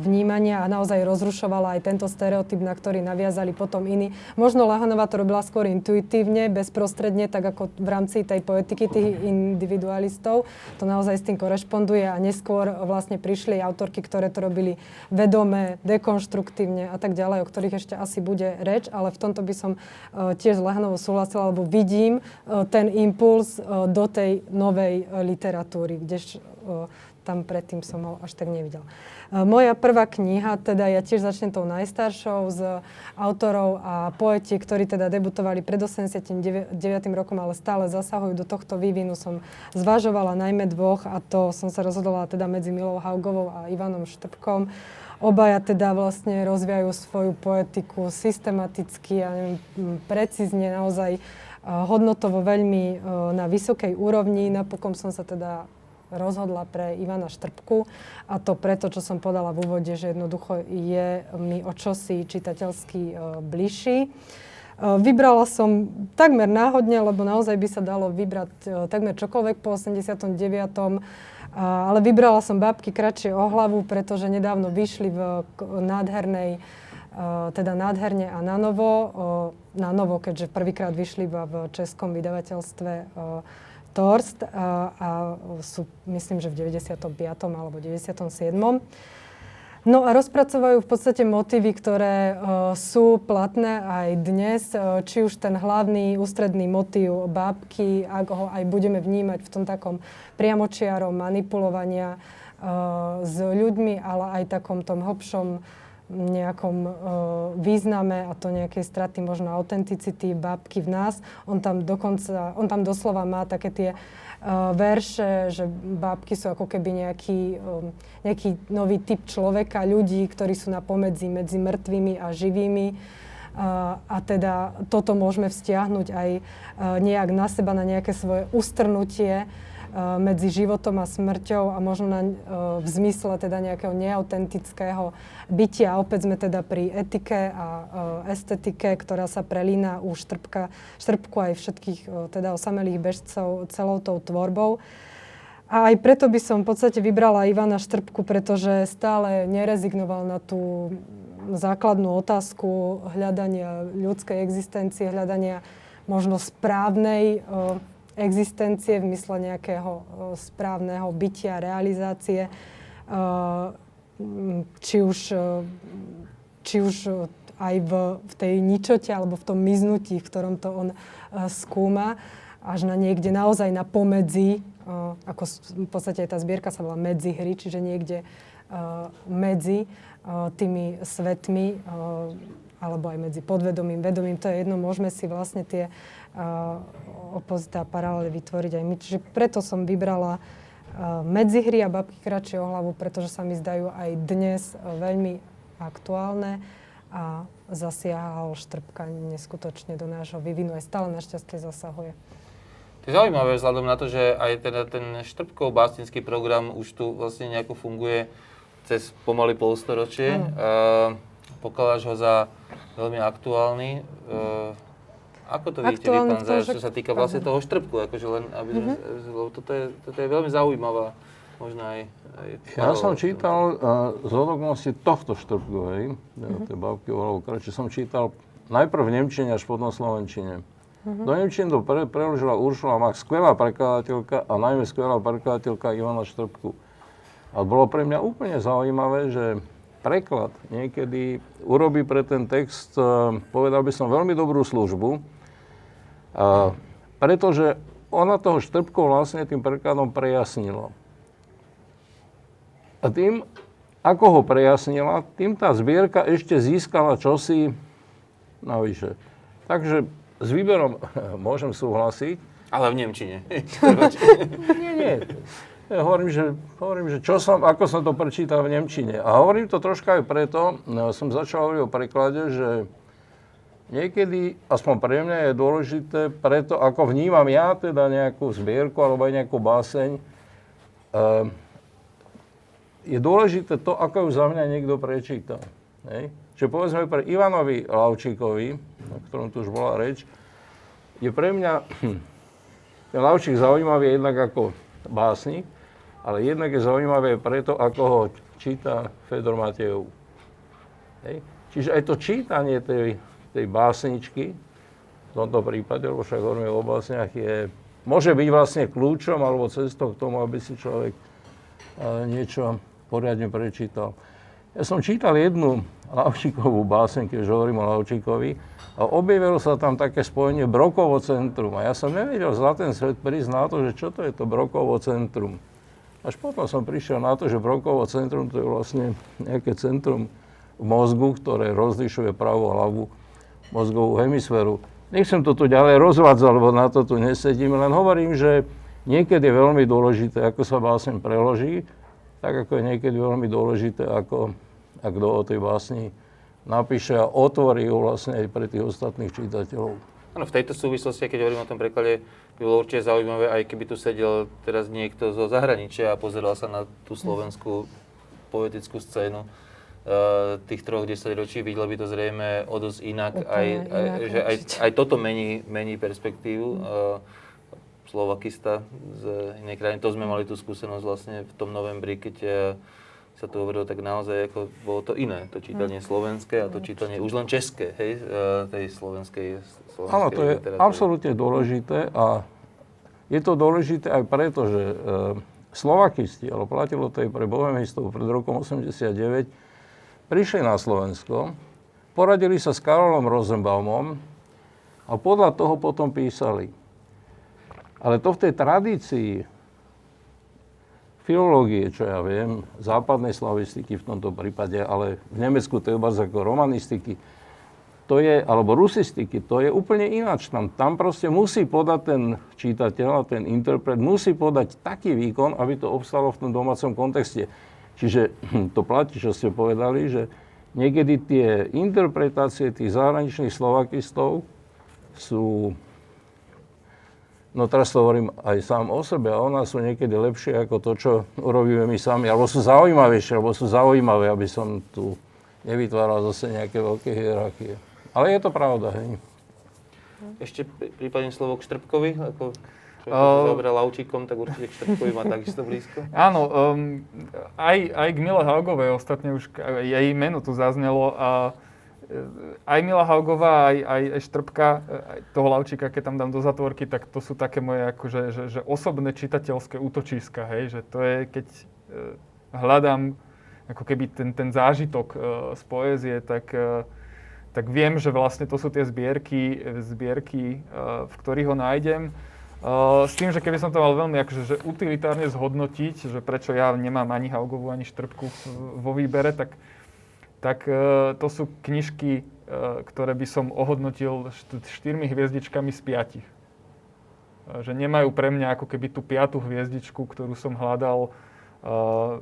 [SPEAKER 3] vnímania a naozaj rozrušovala aj tento stereotyp, na ktorý naviazali potom iní. Možno Lahanová to robila skôr intuitívne, bezprostredne, tak ako v rámci tej poetiky tých individualistov. To naozaj s tým korešponduje a neskôr vlastne prišli autorky, ktoré to robili vedome, dekonštruktívne a tak ďalej, o ktorých ešte asi bude reč, ale v tomto by som uh, tiež s Lahanovou súhlasila, lebo vidím uh, ten impuls uh, do tej novej literatúry, kde tam predtým som ho až tak nevidel. Moja prvá kniha, teda ja tiež začnem tou najstaršou z autorov a poeti, ktorí teda debutovali pred 89. rokom, ale stále zasahujú do tohto vývinu. Som zvažovala najmä dvoch a to som sa rozhodovala teda medzi Milou Haugovou a Ivanom Štrbkom. Obaja teda vlastne rozvíjajú svoju poetiku systematicky a neviem, precízne, naozaj hodnotovo veľmi na vysokej úrovni. Napokon som sa teda rozhodla pre Ivana Štrbku a to preto, čo som podala v úvode, že jednoducho je mi o čosi čitateľsky e, bližší. E, vybrala som takmer náhodne, lebo naozaj by sa dalo vybrať e, takmer čokoľvek po 89. Ale vybrala som Bábky kratšie o hlavu, pretože nedávno vyšli v nádhernej teda nádherne a na novo, na novo, keďže prvýkrát vyšli v českom vydavateľstve Torst a, a sú, myslím, že v 95. alebo 97. No a rozpracovajú v podstate motívy, ktoré uh, sú platné aj dnes, uh, či už ten hlavný ústredný motív bábky, ak ho aj budeme vnímať v tom takom priamočiarom manipulovania uh, s ľuďmi, ale aj takom tom hlbšom nejakom uh, význame a to nejakej straty možno autenticity bábky v nás. On tam dokonca, on tam doslova má také tie uh, verše, že bábky sú ako keby nejaký, um, nejaký nový typ človeka, ľudí, ktorí sú na pomedzi medzi mŕtvými a živými. Uh, a teda toto môžeme vzťahnuť aj nejak na seba, na nejaké svoje ustrnutie medzi životom a smrťou a možno na, eh, v zmysle teda nejakého neautentického bytia. Opäť sme teda pri etike a eh, estetike, ktorá sa prelína u štrbka, štrbku aj všetkých teda osamelých bežcov celou tou tvorbou. A aj preto by som v podstate vybrala Ivana Štrbku, pretože stále nerezignoval na tú základnú otázku hľadania ľudskej existencie, hľadania možno správnej existencie v mysle nejakého e, správneho bytia, realizácie, e, či už, e, či už aj v, v tej ničote alebo v tom miznutí, v ktorom to on skúma, až na niekde naozaj na pomedzi, ako v podstate tá zbierka sa volá medzi hry, čiže niekde medzi tými svetmi alebo aj medzi podvedomým, vedomým, to je jedno, môžeme si vlastne tie opozita a paralely vytvoriť aj my. Čiže preto som vybrala uh, medzihry a babky kratšie o hlavu, pretože sa mi zdajú aj dnes uh, veľmi aktuálne a zasiahal Štrbka neskutočne do nášho vývinu. Aj stále našťastie zasahuje.
[SPEAKER 1] To je zaujímavé vzhľadom na to, že aj teda ten Štrbkov básnický program už tu vlastne nejako funguje cez pomaly polstoročie. Uh, pokladáš ho za veľmi aktuálny. Uh, ako to vidíte vy, pán Zajac, čo sa týka vlastne toho štrbku, akože len, aby mm-hmm. lebo toto je, toto je veľmi zaujímavá, možno aj... aj
[SPEAKER 2] ja som čítal uh, z hodoknosti tohto štrbku, hej, mm-hmm. tej bábky o kratšie som čítal najprv v Nemčine až potom v Slovenčine. Mm-hmm. Do Nemčiny to pre, preložila Uršula Mach, skvelá prekladateľka a najmä skvelá prekladateľka Ivana Štrbku. A bolo pre mňa úplne zaujímavé, že preklad niekedy urobí pre ten text, povedal by som, veľmi dobrú službu, pretože ona toho Štrbko vlastne tým prekladom prejasnila. A tým, ako ho prejasnila, tým tá zbierka ešte získala čosi navyše. Takže s výberom <laughs> môžem súhlasiť.
[SPEAKER 1] Ale v Nemčine. <laughs>
[SPEAKER 2] nie, nie. Ja hovorím, že, hovorím, že čo som, ako som to prečítal v Nemčine. A hovorím to troška aj preto, no, som začal hovoriť o preklade, že niekedy, aspoň pre mňa je dôležité, preto ako vnímam ja teda nejakú zbierku alebo aj nejakú báseň, uh, je dôležité to, ako ju za mňa niekto prečíta. Hej? Čiže povedzme pre Ivanovi Lavčíkovi, o ktorom tu už bola reč, je pre mňa <clears throat> ten Lavčík zaujímavý jednak ako básnik, ale jednak je zaujímavé preto, ako ho číta Fedor Matejov. Hej. Čiže aj to čítanie tej, tej básničky, v tomto prípade, lebo však hovoríme o básniach, je, môže byť vlastne kľúčom alebo cestou k tomu, aby si človek niečo poriadne prečítal. Ja som čítal jednu Lavčíkovú báseň, keď hovorím o Lavčíkovi, a objavilo sa tam také spojenie Brokovo centrum. A ja som nevedel za ten svet prísť na to, že čo to je to Brokovo centrum. Až potom som prišiel na to, že Brokovo centrum to je vlastne nejaké centrum v mozgu, ktoré rozlišuje pravú ľavú mozgovú hemisféru. Nechcem to tu ďalej rozvádzať, lebo na to tu nesedím, len hovorím, že niekedy je veľmi dôležité, ako sa básne preloží, tak ako je niekedy veľmi dôležité, ako, ak kto o tej básni napíše a otvorí ju vlastne aj pre tých ostatných čitateľov.
[SPEAKER 1] Áno, v tejto súvislosti, keď hovorím o tom preklade, by bolo určite zaujímavé, aj keby tu sedel teraz niekto zo zahraničia a pozeral sa na tú slovenskú poetickú scénu tých troch desaťročí, videl by to zrejme o dosť inak, aj, aj, inak že aj, aj toto mení, mení perspektívu. Uh, Slovakista z inej krajiny, to sme mali tú skúsenosť vlastne v tom novembri, keď uh, sa to hovorilo, tak naozaj ako bolo to iné, to čítanie hm. slovenské a to čítanie už len české, hej, tej slovenskej, slovenskej
[SPEAKER 2] Áno, to je literatúry. absolútne dôležité a je to dôležité aj preto, že e, Slovakisti, ale platilo to aj pre bohemistov pred rokom 89, prišli na Slovensko, poradili sa s Karolom Rosenbaumom a podľa toho potom písali. Ale to v tej tradícii filológie, čo ja viem, západnej slavistiky v tomto prípade, ale v Nemecku to je ako romanistiky, to je, alebo rusistiky, to je úplne ináč. Tam, tam proste musí podať ten čítateľ, ten interpret, musí podať taký výkon, aby to obstalo v tom domácom kontexte. Čiže to platí, čo ste povedali, že niekedy tie interpretácie tých zahraničných slovakistov sú No teraz to hovorím aj sám o sebe a o nás sú niekedy lepšie ako to, čo urobíme my sami, alebo sú zaujímavejšie, alebo sú zaujímavé, aby som tu nevytváral zase nejaké veľké hierarchie. Ale je to pravda, hej.
[SPEAKER 1] Ešte prípadne slovo k Štrbkovi, ako čo uh, zaoberal tak určite k Štrbkovi má takisto blízko. <laughs>
[SPEAKER 4] Áno, um, aj, aj k Mile Haugovej ostatne už jej meno tu zaznelo a E, aj Mila Haugová, aj, aj, Štrbka, e, aj toho Lavčíka, keď tam dám do zatvorky, tak to sú také moje akože, že, že osobné čitateľské útočiska, hej, že to je, keď e, hľadám ako keby ten, ten zážitok e, z poézie, tak, e, tak viem, že vlastne to sú tie zbierky, zbierky e, v ktorých ho nájdem. S tým, že keby som to mal veľmi akože, že utilitárne zhodnotiť, že prečo ja nemám ani Haugovú, ani Štrbku vo výbere, tak tak e, to sú knižky, e, ktoré by som ohodnotil štyrmi hviezdičkami z piatich. E, že nemajú pre mňa ako keby tú piatú hviezdičku, ktorú som hľadal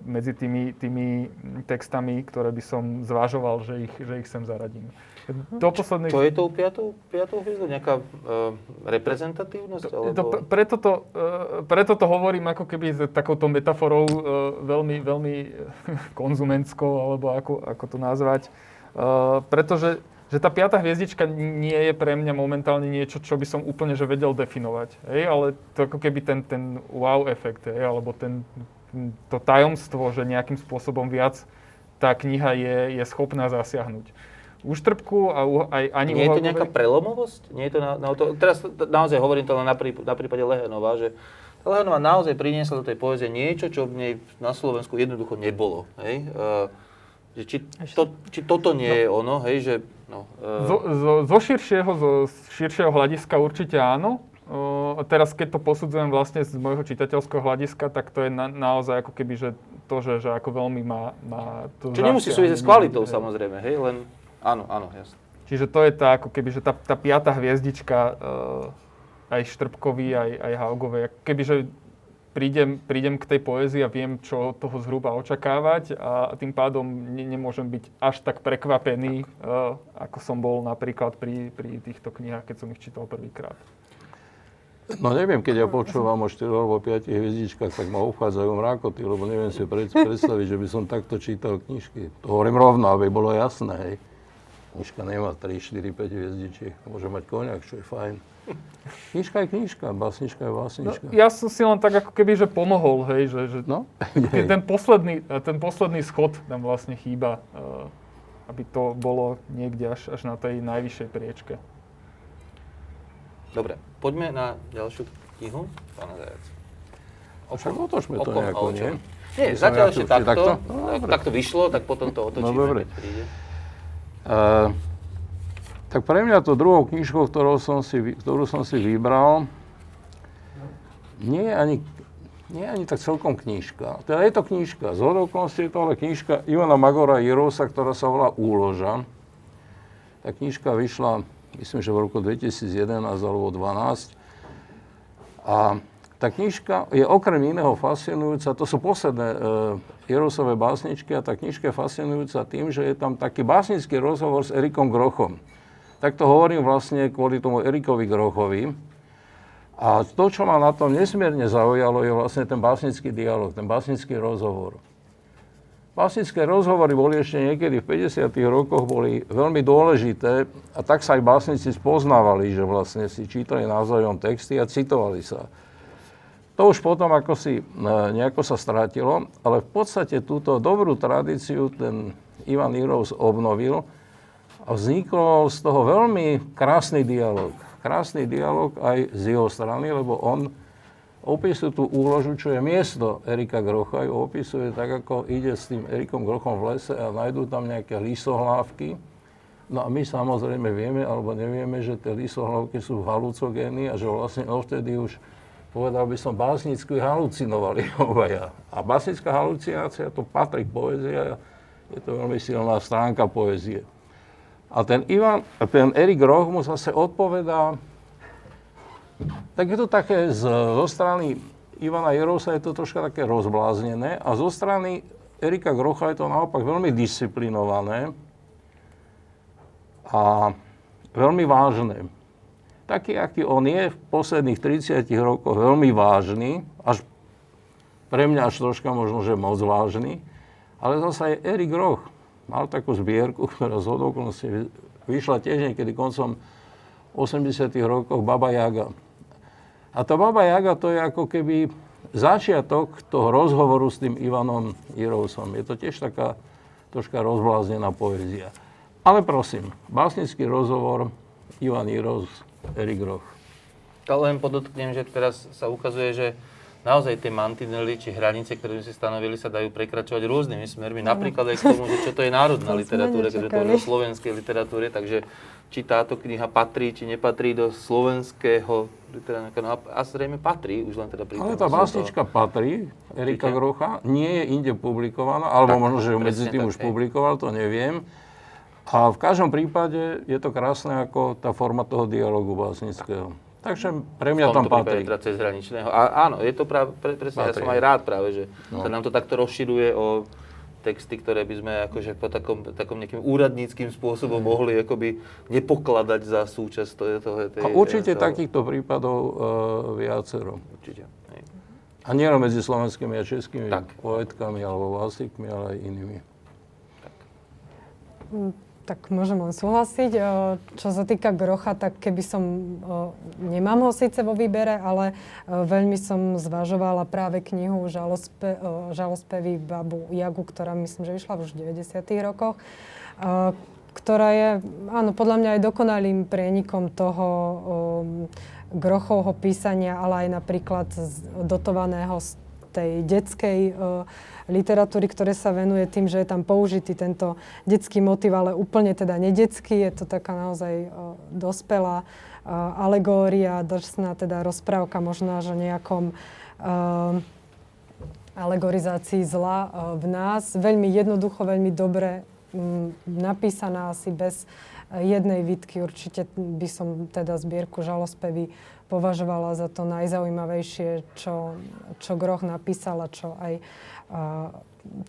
[SPEAKER 4] medzi tými, tými textami, ktoré by som zvažoval, že ich, že ich sem zaradím. <laughs>
[SPEAKER 1] Do posledných... Čo je tou piatou, piatou hviezdou? Nejaká uh, reprezentatívnosť? To, alebo...
[SPEAKER 4] to, preto, to, uh, preto to hovorím ako keby s takouto metaforou uh, veľmi, veľmi <laughs> konzumentskou, alebo ako, ako to nazvať. Uh, pretože že tá piata hviezdička nie je pre mňa momentálne niečo, čo by som úplne že vedel definovať. Hej? Ale to ako keby ten, ten wow efekt, hej? alebo ten, to tajomstvo, že nejakým spôsobom viac tá kniha je, je schopná zasiahnuť úštrbku a u, aj ani
[SPEAKER 1] Nie je to nejaká prelomovosť? Nie je to na, na to, teraz naozaj hovorím to len na, príp- na prípade Lehenova, že Lehenova naozaj priniesla do tej poezie niečo, čo v nej na Slovensku jednoducho nebolo. Hej? Uh, že či, to, či toto nie no. je ono, hej, že... No,
[SPEAKER 4] uh... zo, zo, zo, širšieho, zo širšieho hľadiska určite áno. Uh, teraz keď to posudzujem vlastne z môjho čitateľského hľadiska, tak to je na, naozaj ako keby, že to, že, že ako veľmi má, má
[SPEAKER 1] to Čiže nemusí súvisieť s kvalitou samozrejme, hej, len... Áno, áno, jasne.
[SPEAKER 4] Čiže to je tá, ako keby, že tá, tá piata hviezdička uh, aj Štrbkovi, aj, aj Haugovej. Kebyže prídem, prídem k tej poézii a viem, čo od toho zhruba očakávať a tým pádom ne, nemôžem byť až tak prekvapený, uh, ako som bol napríklad pri, pri týchto knihách, keď som ich čítal prvýkrát.
[SPEAKER 2] No neviem, keď ja počúvam o 4 alebo 5 hviezdičkách, tak ma uchádzajú mrákoty, lebo neviem si predstaviť, že by som takto čítal knižky. To hovorím rovno, aby bolo jasné. Hej. Knižka nemá 3, 4, 5 hviezdičiek. Môže mať koniak, čo je fajn. Knižka je knižka, básnička je
[SPEAKER 4] No,
[SPEAKER 2] básnička.
[SPEAKER 4] ja som si len tak ako keby, že pomohol, hej, že, že
[SPEAKER 2] No, <laughs>
[SPEAKER 4] ten posledný, ten posledný schod tam vlastne chýba, eh, aby to bolo niekde až, až na tej najvyššej priečke.
[SPEAKER 1] Dobre, poďme na ďalšiu knihu, pána Zajac.
[SPEAKER 2] Však otočme to nejako, nie?
[SPEAKER 1] Nie, zatiaľ ešte takto.
[SPEAKER 2] takto?
[SPEAKER 1] Tak,
[SPEAKER 2] No,
[SPEAKER 1] tak to vyšlo, tak potom to otočíme,
[SPEAKER 2] No, dobre.
[SPEAKER 1] keď príde.
[SPEAKER 2] Uh, tak pre mňa to druhou knižkou, ktorou som si, ktorú som si vybral, nie je ani, nie je ani tak celkom knižka. Teda je to knižka, z okolností je to ale knižka Ivana Magora Jirosa, ktorá sa volá Úloža. Tá knižka vyšla, myslím, že v roku 2011 alebo 2012. A tá knižka je okrem iného fascinujúca, to sú posledné e, Jirosové básničky a tá knižka je fascinujúca tým, že je tam taký básnický rozhovor s Erikom Grochom. Tak to hovorím vlastne kvôli tomu Erikovi Grochovi. A to, čo ma na tom nesmierne zaujalo, je vlastne ten básnický dialog, ten básnický rozhovor. Básnické rozhovory boli ešte niekedy v 50. rokoch boli veľmi dôležité a tak sa aj básnici spoznávali, že vlastne si čítali navzájom texty a citovali sa. To už potom ako si e, nejako sa strátilo, ale v podstate túto dobrú tradíciu ten Ivan Jirous obnovil a vznikol z toho veľmi krásny dialog. Krásny dialog aj z jeho strany, lebo on opisuje tú úložu, čo je miesto Erika Grocha, ju opisuje tak, ako ide s tým Erikom Grochom v lese a nájdú tam nejaké lisohlávky. No a my samozrejme vieme, alebo nevieme, že tie lisohlávky sú halucogény a že vlastne odtedy už, povedal by som, básnicky halucinovali <laughs> obaja. A básnická halucinácia to patrí k poézii je to veľmi silná stránka poézie. A ten Ivan, ten Erik Groch mu zase odpovedá, tak je to také z, zo strany Ivana Jerosa je to troška také rozbláznené a zo strany Erika Grocha je to naopak veľmi disciplinované a veľmi vážne. Taký, aký on je v posledných 30 rokoch veľmi vážny, až pre mňa až troška možno, že moc vážny, ale zase aj Erik Groch mal takú zbierku, ktorá z okolností vyšla tiež niekedy koncom 80 rokov Baba Jaga. A tá Baba Jaga to je ako keby začiatok toho rozhovoru s tým Ivanom Jirousom. Je to tiež taká troška rozbláznená poézia. Ale prosím, básnický rozhovor Ivan Jirous, Erik Groch.
[SPEAKER 1] Ale len podotknem, že teraz sa ukazuje, že naozaj tie mantinely či hranice, ktoré sme si stanovili, sa dajú prekračovať rôznymi smermi. Napríklad aj k tomu, že čo to je národná <laughs>
[SPEAKER 3] To
[SPEAKER 1] literatúra, keď sme
[SPEAKER 3] nečakali.
[SPEAKER 1] hovorili o slovenskej literatúre, takže či táto kniha patrí, či nepatrí do slovenského literárneho no a, a zrejme patrí, už len teda pri
[SPEAKER 2] Ale tá
[SPEAKER 1] sú to-
[SPEAKER 2] básnička patrí, Erika. Grocha, nie je inde publikovaná, alebo
[SPEAKER 1] Tak,
[SPEAKER 2] možno, že ju medzi tým
[SPEAKER 1] tak,
[SPEAKER 2] už
[SPEAKER 1] hej.
[SPEAKER 2] publikoval, to neviem. A v každom prípade je to krásne ako tá forma toho dialogu básnického. Takže pre mňa tam patrí.
[SPEAKER 1] teda cezhraničného. A áno, je to práve, pre, presne, ja
[SPEAKER 2] Patrí.
[SPEAKER 1] som aj rád práve, že
[SPEAKER 2] No.
[SPEAKER 1] sa nám to takto rozširuje o texty, ktoré by sme akože po takom, takom nejakým úradníckým spôsobom mohli akoby nepokladať za súčasť toho. toho tej,
[SPEAKER 2] A určite
[SPEAKER 1] toho,
[SPEAKER 2] takýchto prípadov e, viacero.
[SPEAKER 1] Určite. hej.
[SPEAKER 2] A nie len medzi slovenskými a českými
[SPEAKER 1] Tak.
[SPEAKER 2] poetkami alebo básnikmi, ale aj inými.
[SPEAKER 3] Tak môžem len súhlasiť. E, Čo sa týka Grocha, tak keby som, e, nemám ho síce vo výbere, ale e, veľmi som zvažovala práve knihu Žalospe, Žalospevy babu Jagu, ktorá myslím, že vyšla už v 90. rokoch, ktorá je, áno, podľa mňa aj dokonalým prienikom toho Grochovho písania, ale aj napríklad dotovaného tej detskej e, literatúry, ktoré sa venuje tým, že je tam použitý tento detský motiv, ale úplne teda nedetský. Je to taká naozaj e, dospelá e, alegória, drsná teda rozprávka možno až o nejakom alegorizácii zla v nás. Veľmi jednoducho, veľmi dobre mm, napísaná asi bez jednej výtky. Určite by som teda zbierku žalospevy považovala za to najzaujímavejšie, čo, čo Groch napísal a čo aj a,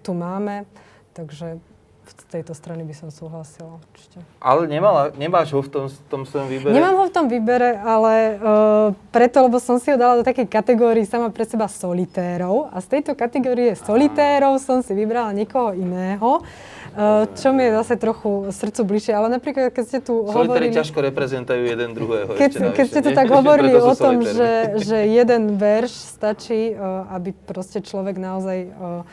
[SPEAKER 3] tu máme. Takže z tejto strany by som súhlasila určite.
[SPEAKER 1] Ale nemala, nemáš ho v tom, tom svojom výbere?
[SPEAKER 3] Nemám ho v tom výbere, ale uh, preto, lebo som si ho dala do takej kategórii sama pre seba solitérov a z tejto kategórie solitérov som si vybrala niekoho iného. Uh, čo mi je zase trochu srdcu bližšie, ale napríklad, keď ste tu
[SPEAKER 1] Solitári
[SPEAKER 3] hovorili...
[SPEAKER 1] ťažko reprezentujú jeden druhého.
[SPEAKER 3] Keď,
[SPEAKER 1] ešte
[SPEAKER 3] keď ste tu tak <laughs> hovorili o tom, že, že jeden verš stačí, uh, aby proste človek naozaj uh,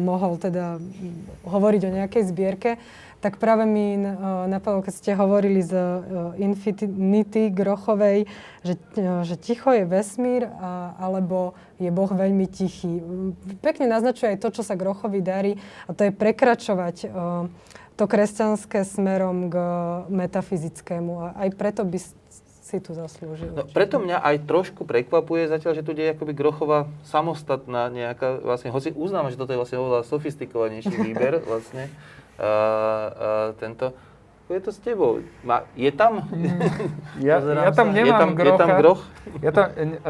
[SPEAKER 3] mohol teda mm, hovoriť o nejakej zbierke, tak práve mi uh, napadlo, keď ste hovorili z uh, Infinity Grochovej, že, uh, že ticho je vesmír, a, alebo je Boh veľmi tichý. Pekne naznačuje aj to, čo sa Grochovi darí, a to je prekračovať to kresťanské smerom k metafyzickému. A aj preto by si tu zaslúžil.
[SPEAKER 1] No, preto mňa aj trošku prekvapuje zatiaľ, že tu je akoby Grochová samostatná nejaká, vlastne, hoci uznávam, že toto je vlastne oveľa sofistikovanejší <laughs> výber, vlastne, uh, uh, tento. Je to s tebou? Ma, je tam? <laughs>
[SPEAKER 4] Ja,
[SPEAKER 1] Pozerám
[SPEAKER 4] ja tam
[SPEAKER 1] sa.
[SPEAKER 4] nemám
[SPEAKER 1] je tam,
[SPEAKER 4] grocha.
[SPEAKER 1] Je tam groch?
[SPEAKER 4] Ja, tam,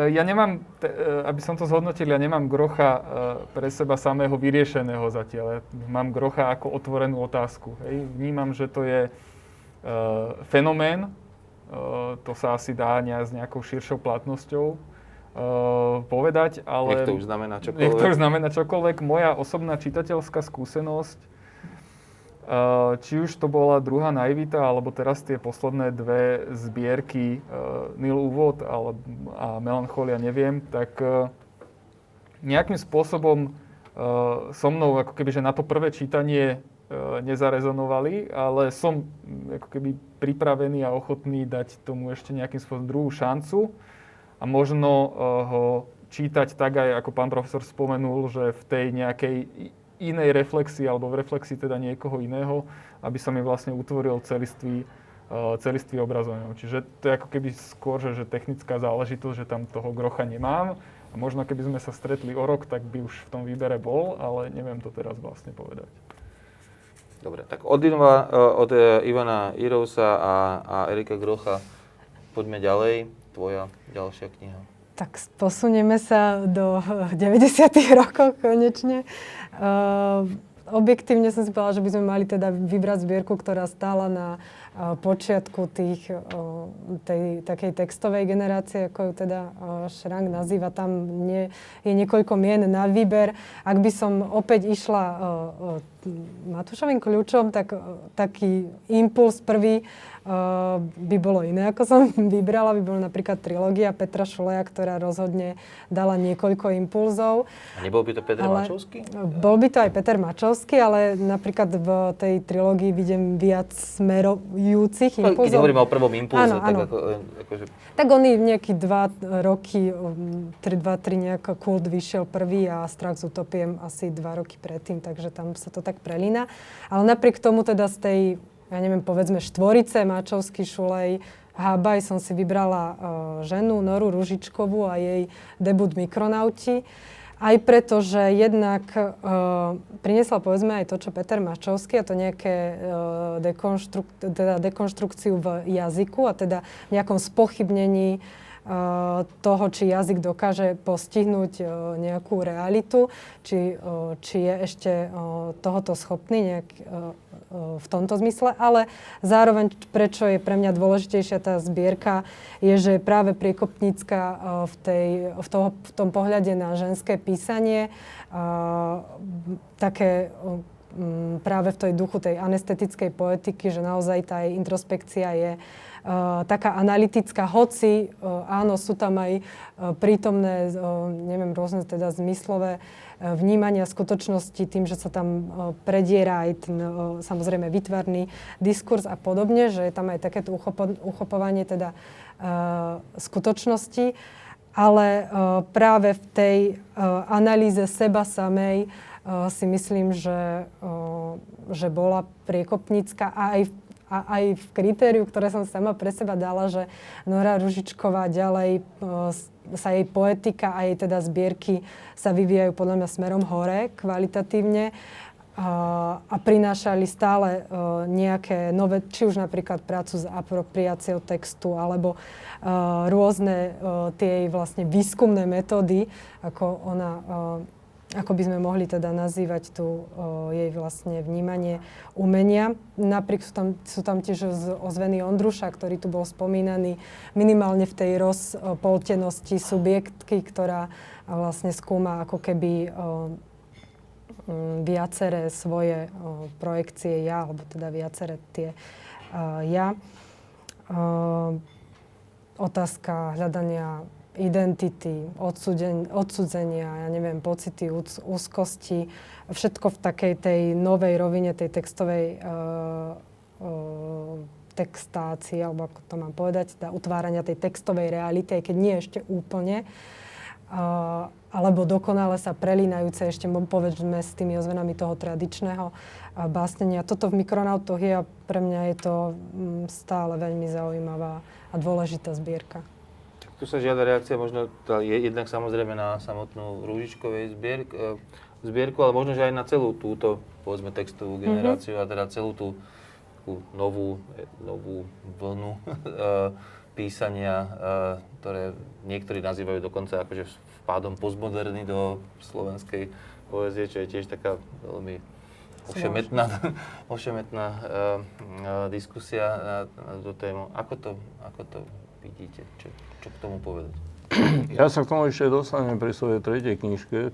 [SPEAKER 4] ja nemám, te- e, aby som to zhodnotil, ja nemám grocha e, pre seba samého vyriešeného zatiaľ. Ja mám grocha ako otvorenú otázku. Hej. Vnímam, že to je e, fenomén, e, to sa asi dá nejak s nejakou širšou platnosťou e, povedať, ale...
[SPEAKER 1] Nech to už znamená čokoľvek.
[SPEAKER 4] Nech to už znamená čokoľvek. Moja osobná čitateľská skúsenosť, Uh, či už to bola druhá naivita, alebo teraz tie posledné dve zbierky uh, Nil úvod a Melancholia, neviem, tak uh, nejakým spôsobom so mnou ako keby, že na to prvé čítanie nezarezonovali, ale som mm, ako keby pripravený a ochotný dať tomu ešte nejakým spôsobom druhú šancu a možno ho čítať tak aj, ako pán profesor spomenul, že v tej nejakej inej reflexii alebo v reflexii teda niekoho iného, aby sa mi vlastne utvoril celistvý, uh, celistvý obraz o ňom. Čiže to je ako keby skôr, že, že technická záležitosť, že tam toho grocha nemám. A možno keby sme sa stretli o rok, tak by už v tom výbere bol, ale neviem to teraz vlastne povedať.
[SPEAKER 1] Dobre, tak od, Inva, od e, Ivana Irousa a, a Erika Grocha poďme ďalej. Tvoja ďalšia kniha.
[SPEAKER 3] Tak posunieme sa do 90. rokov konečne. Uh, objektívne som si povedala, že by sme mali teda vybrať zbierku, ktorá stála na uh, počiatku tých, uh, tej takej textovej generácie, ako ju teda Šrank nazýva. Tam nie, je niekoľko mien na výber. Ak by som opäť išla Matúšovým kľúčom, tak taký impuls prvý by bolo iné, ako som <laughs> vybrala. By bola napríklad trilógia Petra Šuleja, ktorá rozhodne dala niekoľko impulzov.
[SPEAKER 1] A nebol by to Peter
[SPEAKER 3] Ale-
[SPEAKER 1] Mačovský?
[SPEAKER 3] Bol by to aj Peter Mačovský, ale napríklad v tej trilógii vidím viac smerujúcich
[SPEAKER 1] No, Keď
[SPEAKER 3] impulzov.
[SPEAKER 1] hovoríme o prvom impulze,
[SPEAKER 3] Áno,
[SPEAKER 1] tak
[SPEAKER 3] áno.
[SPEAKER 1] ako, len akože,
[SPEAKER 3] Tak oni nejaký dva roky, um, tri, dva, tri nejak kult vyšiel prvý a Strach z utopiem asi dva roky predtým, takže tam sa to tak prelína. Ale napriek tomu teda z tej, ja neviem, povedzme štvorice, Máčovský, Šulej, Hábaj som si vybrala uh, ženu Noru Ružičkovú a jej debut Mikronauti. Aj preto, že jednak uh, priniesla povedzme aj to, čo Peter Mačovský, a to nejaké uh, dekonštruk, teda dekonštrukciu v jazyku a teda nejakom spochybnení toho, či jazyk dokáže postihnúť uh, nejakú realitu, či, uh, či je ešte tohoto schopný nejak, v tomto zmysle, ale zároveň prečo je pre mňa dôležitejšia tá zbierka, je, že je práve priekopnícka v, tej, v, toho, v tom pohľade na ženské písanie, také práve v tej duchu tej anestetickej poetiky, že naozaj tá jej introspekcia je uh, taká analytická, hoci uh, áno, sú tam aj uh, prítomné, neviem, rôzne teda zmyslové vnímania skutočnosti tým, že sa tam prediera aj ten samozrejme vytvarný diskurs a podobne, že je tam aj takéto uchopo- uchopovanie teda skutočnosti. Ale práve v tej analýze seba samej si myslím, že, že bola priekopnícka a aj, v- a aj v kritériu, ktoré som sama pre seba dala, že Nora Ružičková ďalej s- sa jej poetika a jej teda zbierky sa vyvíjajú podľa mňa smerom hore kvalitatívne a, a prinášali stále uh, nejaké nové, či už napríklad prácu s apropriáciou textu, alebo rôzne tie vlastne výskumné metódy, ako ona, ako by sme mohli teda nazývať tu uh, jej vlastne vnímanie umenia. Napriek sú tam, sú tam tiež ozvený Ondruša, ktorý tu bol spomínaný minimálne v tej rozpoltenosti subjektky, ktorá vlastne skúma ako keby mm, viaceré svoje uh, projekcie ja, alebo teda viaceré tie uh, ja. Uh, otázka hľadania identity, odsuden, odsudzenia, ja neviem, pocity úz, úzkosti, všetko v takej tej novej rovine, tej textovej uh, uh, textácie, alebo ako to mám povedať, teda utvárania tej textovej reality, aj keď nie ešte úplne, uh, alebo dokonale sa prelínajúce ešte, povedzme, s tými ozvenami toho tradičného uh, básnenia. Toto v mikronautoch je a pre mňa je to um, stále veľmi zaujímavá a dôležitá zbierka.
[SPEAKER 1] Tu sa žiada reakcia možno tá je jednak samozrejme na samotnú Rúžičkovej zbier, e, zbierku, ale možno, že aj na celú túto, povedzme, textovú mhm. generáciu mm-hmm. a teda celú tú takú novú, e, novú vlnu <laughs> e, písania, ktoré niektorí nazývajú dokonca akože vpádom postmoderny do slovenskej poezie, čo je tiež taká veľmi ošemetná, <laughs> ošemetná uh, uh, diskusia na, na tú tému. Ako to, ako to vidíte? Čo, čo k tomu povedať? <clears throat>
[SPEAKER 2] Ja sa k tomu ešte dostanem pri svojej tretej knižke.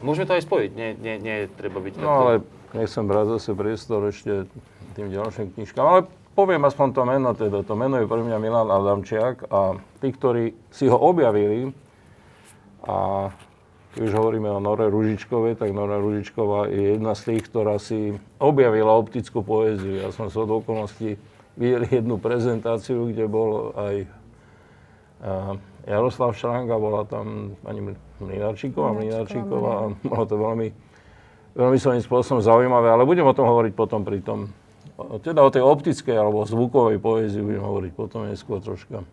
[SPEAKER 1] Môžeme to aj spojiť, nie, nie, nie treba byť
[SPEAKER 2] No ale nechcem brať zase priestor ešte tým ďalším knižkám, ale poviem aspoň to meno, teda to meno je pre mňa Milan Adamčiak a tí, ktorí si ho objavili a keď už hovoríme o Nore Ružičkovej, tak Nora Ružičková je jedna z tých, ktorá si objavila optickú poéziu. Ja som sa do okolností videl jednu prezentáciu, kde bol aj Jaroslav Šranga, bola tam pani Mlinarčíková, Mlinarčíková a bolo to veľmi, veľmi svojím spôsobom zaujímavé, ale budem o tom hovoriť potom pri tom, teda o tej optickej alebo zvukovej poézii budem hovoriť potom neskôr troška.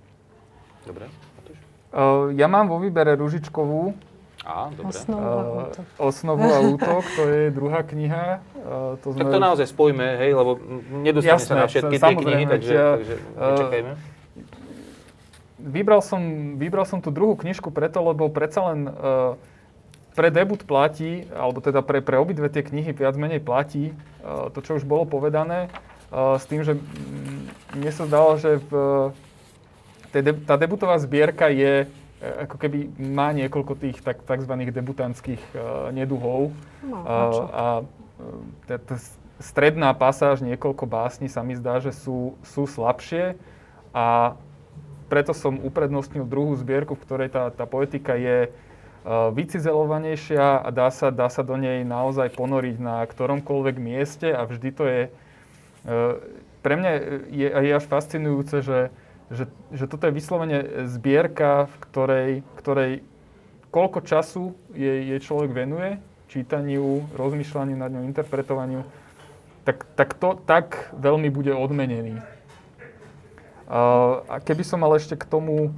[SPEAKER 1] Dobre.
[SPEAKER 4] Uh, ja mám vo výbere Ružičkovú.
[SPEAKER 1] Á, dobre.
[SPEAKER 3] Osnovu a útok.
[SPEAKER 4] Uh, Osnovu a útok, to je druhá kniha. Uh,
[SPEAKER 1] to sme... Tak to naozaj spojme, hej, lebo nedostane sa na všetky tie knihy, takže, ja, takže nečakajme. Uh,
[SPEAKER 4] vybral som, vybral som tú druhú knižku preto, lebo predsa len uh, pre debut platí, alebo teda pre, pre obidve tie knihy viac menej platí uh, to, čo už bolo povedané, uh, s tým, že mne sa zdalo, že v, tá debutová zbierka je ako keby má niekoľko tých tak, tzv. debutantských uh, neduhov.
[SPEAKER 3] No, uh,
[SPEAKER 4] a tá, tá stredná pasáž, niekoľko básni sa mi zdá, že sú, sú slabšie a preto som uprednostnil druhú zbierku, v ktorej tá, tá poetika je uh, vycizelovanejšia a dá sa, dá sa do nej naozaj ponoriť na ktoromkoľvek mieste a vždy to je... Uh, pre mňa je, je až fascinujúce, že, že, že toto je vyslovene zbierka, v ktorej, ktorej koľko času jej, jej človek venuje čítaniu, rozmýšľaniu nad ňou, interpretovaniu, tak, tak to tak veľmi bude odmenený. A keby som mal ešte k tomu,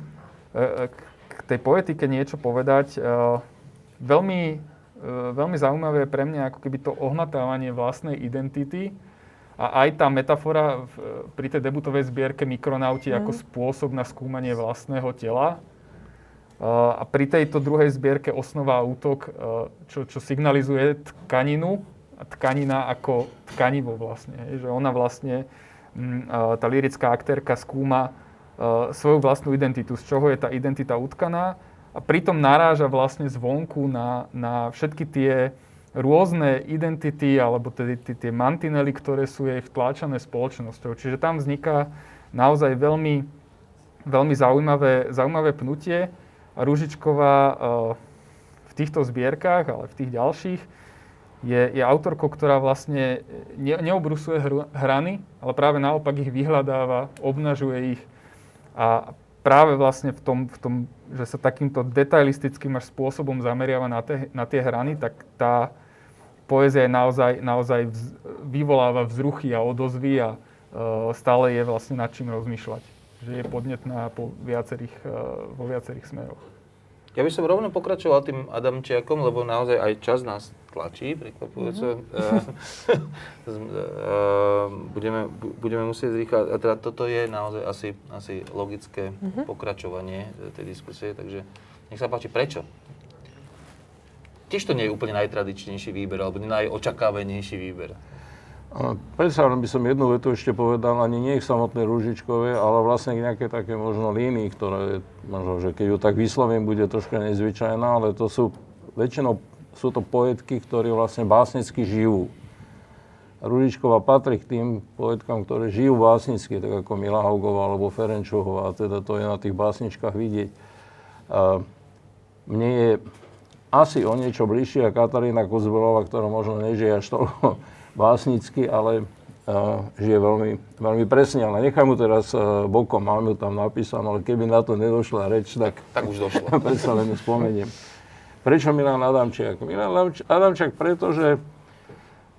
[SPEAKER 4] e, e, k tej poetike niečo povedať, e, veľmi, veľmi zaujímavé je pre mňa ako keby to ohmatávanie vlastnej identity a aj tá metafora pri tej debutovej zbierke Mikronauti mm. ako spôsob na skúmanie vlastného tela. A pri tejto druhej zbierke Osnova a útok, čo, čo signalizuje tkaninu, a tkanina ako tkanivo vlastne. Že ona vlastne tá lirická aktérka skúma svoju vlastnú identitu, z čoho je tá identita utkaná a pritom naráža vlastne zvonku na, na všetky tie rôzne identity alebo tie, tie, tie mantinely, ktoré sú jej vtláčané spoločnosťou. Čiže tam vzniká naozaj veľmi, veľmi zaujímavé, zaujímavé pnutie a Rúžičková v týchto zbierkach, ale v tých ďalších, je, je autorkou, ktorá vlastne ne, neobrusuje hr, hrany, ale práve naopak ich vyhľadáva, obnažuje ich a práve vlastne v tom, v tom že sa takýmto detailistickým až spôsobom zameriava na, te, na tie hrany, tak tá poézia je naozaj, naozaj vz, vyvoláva vzruchy a odozvy a uh, stále je vlastne nad čím rozmýšľať. Že je podnetná po viacerých, uh, vo viacerých smeroch.
[SPEAKER 1] Ja by som rovno pokračoval tým Adamčiakom, lebo naozaj aj čas nás tlačí, prekvapujúce. Mm-hmm. <laughs> budeme, budeme musieť zrýchlať. A teda toto je naozaj asi, asi logické mm-hmm. pokračovanie e, tej diskusie, takže nech sa páči, prečo? Tiež to nie je úplne najtradičnejší výber, alebo najočakávanejší výber.
[SPEAKER 2] Predsa by som jednu vetu ešte povedal, ani nie k samotnej Rúžičkovej, ale vlastne k nejaké také možno línii, ktoré možno, že keď ju tak vyslovím, bude troška nezvyčajná, ale to sú väčšinou sú to poetky, ktorí vlastne básnicky žijú. Ružičková patrí k tým poetkám, ktoré žijú básnicky, tak ako Mila Haugová alebo Ferenčová, teda to je na tých básničkách vidieť. Mne je asi o niečo bližšia Katarína Kozbelová, ktorá možno nežije až toľko básnicky, ale uh, žije veľmi, veľmi presne. Ale nechaj mu teraz uh, bokom, mám ju tam napísanú, ale keby na to nedošla reč, tak,
[SPEAKER 1] tak už došla. <laughs>
[SPEAKER 2] predsa len spomeniem. Prečo Milan Adamčiak? Milan Adamčiak, pretože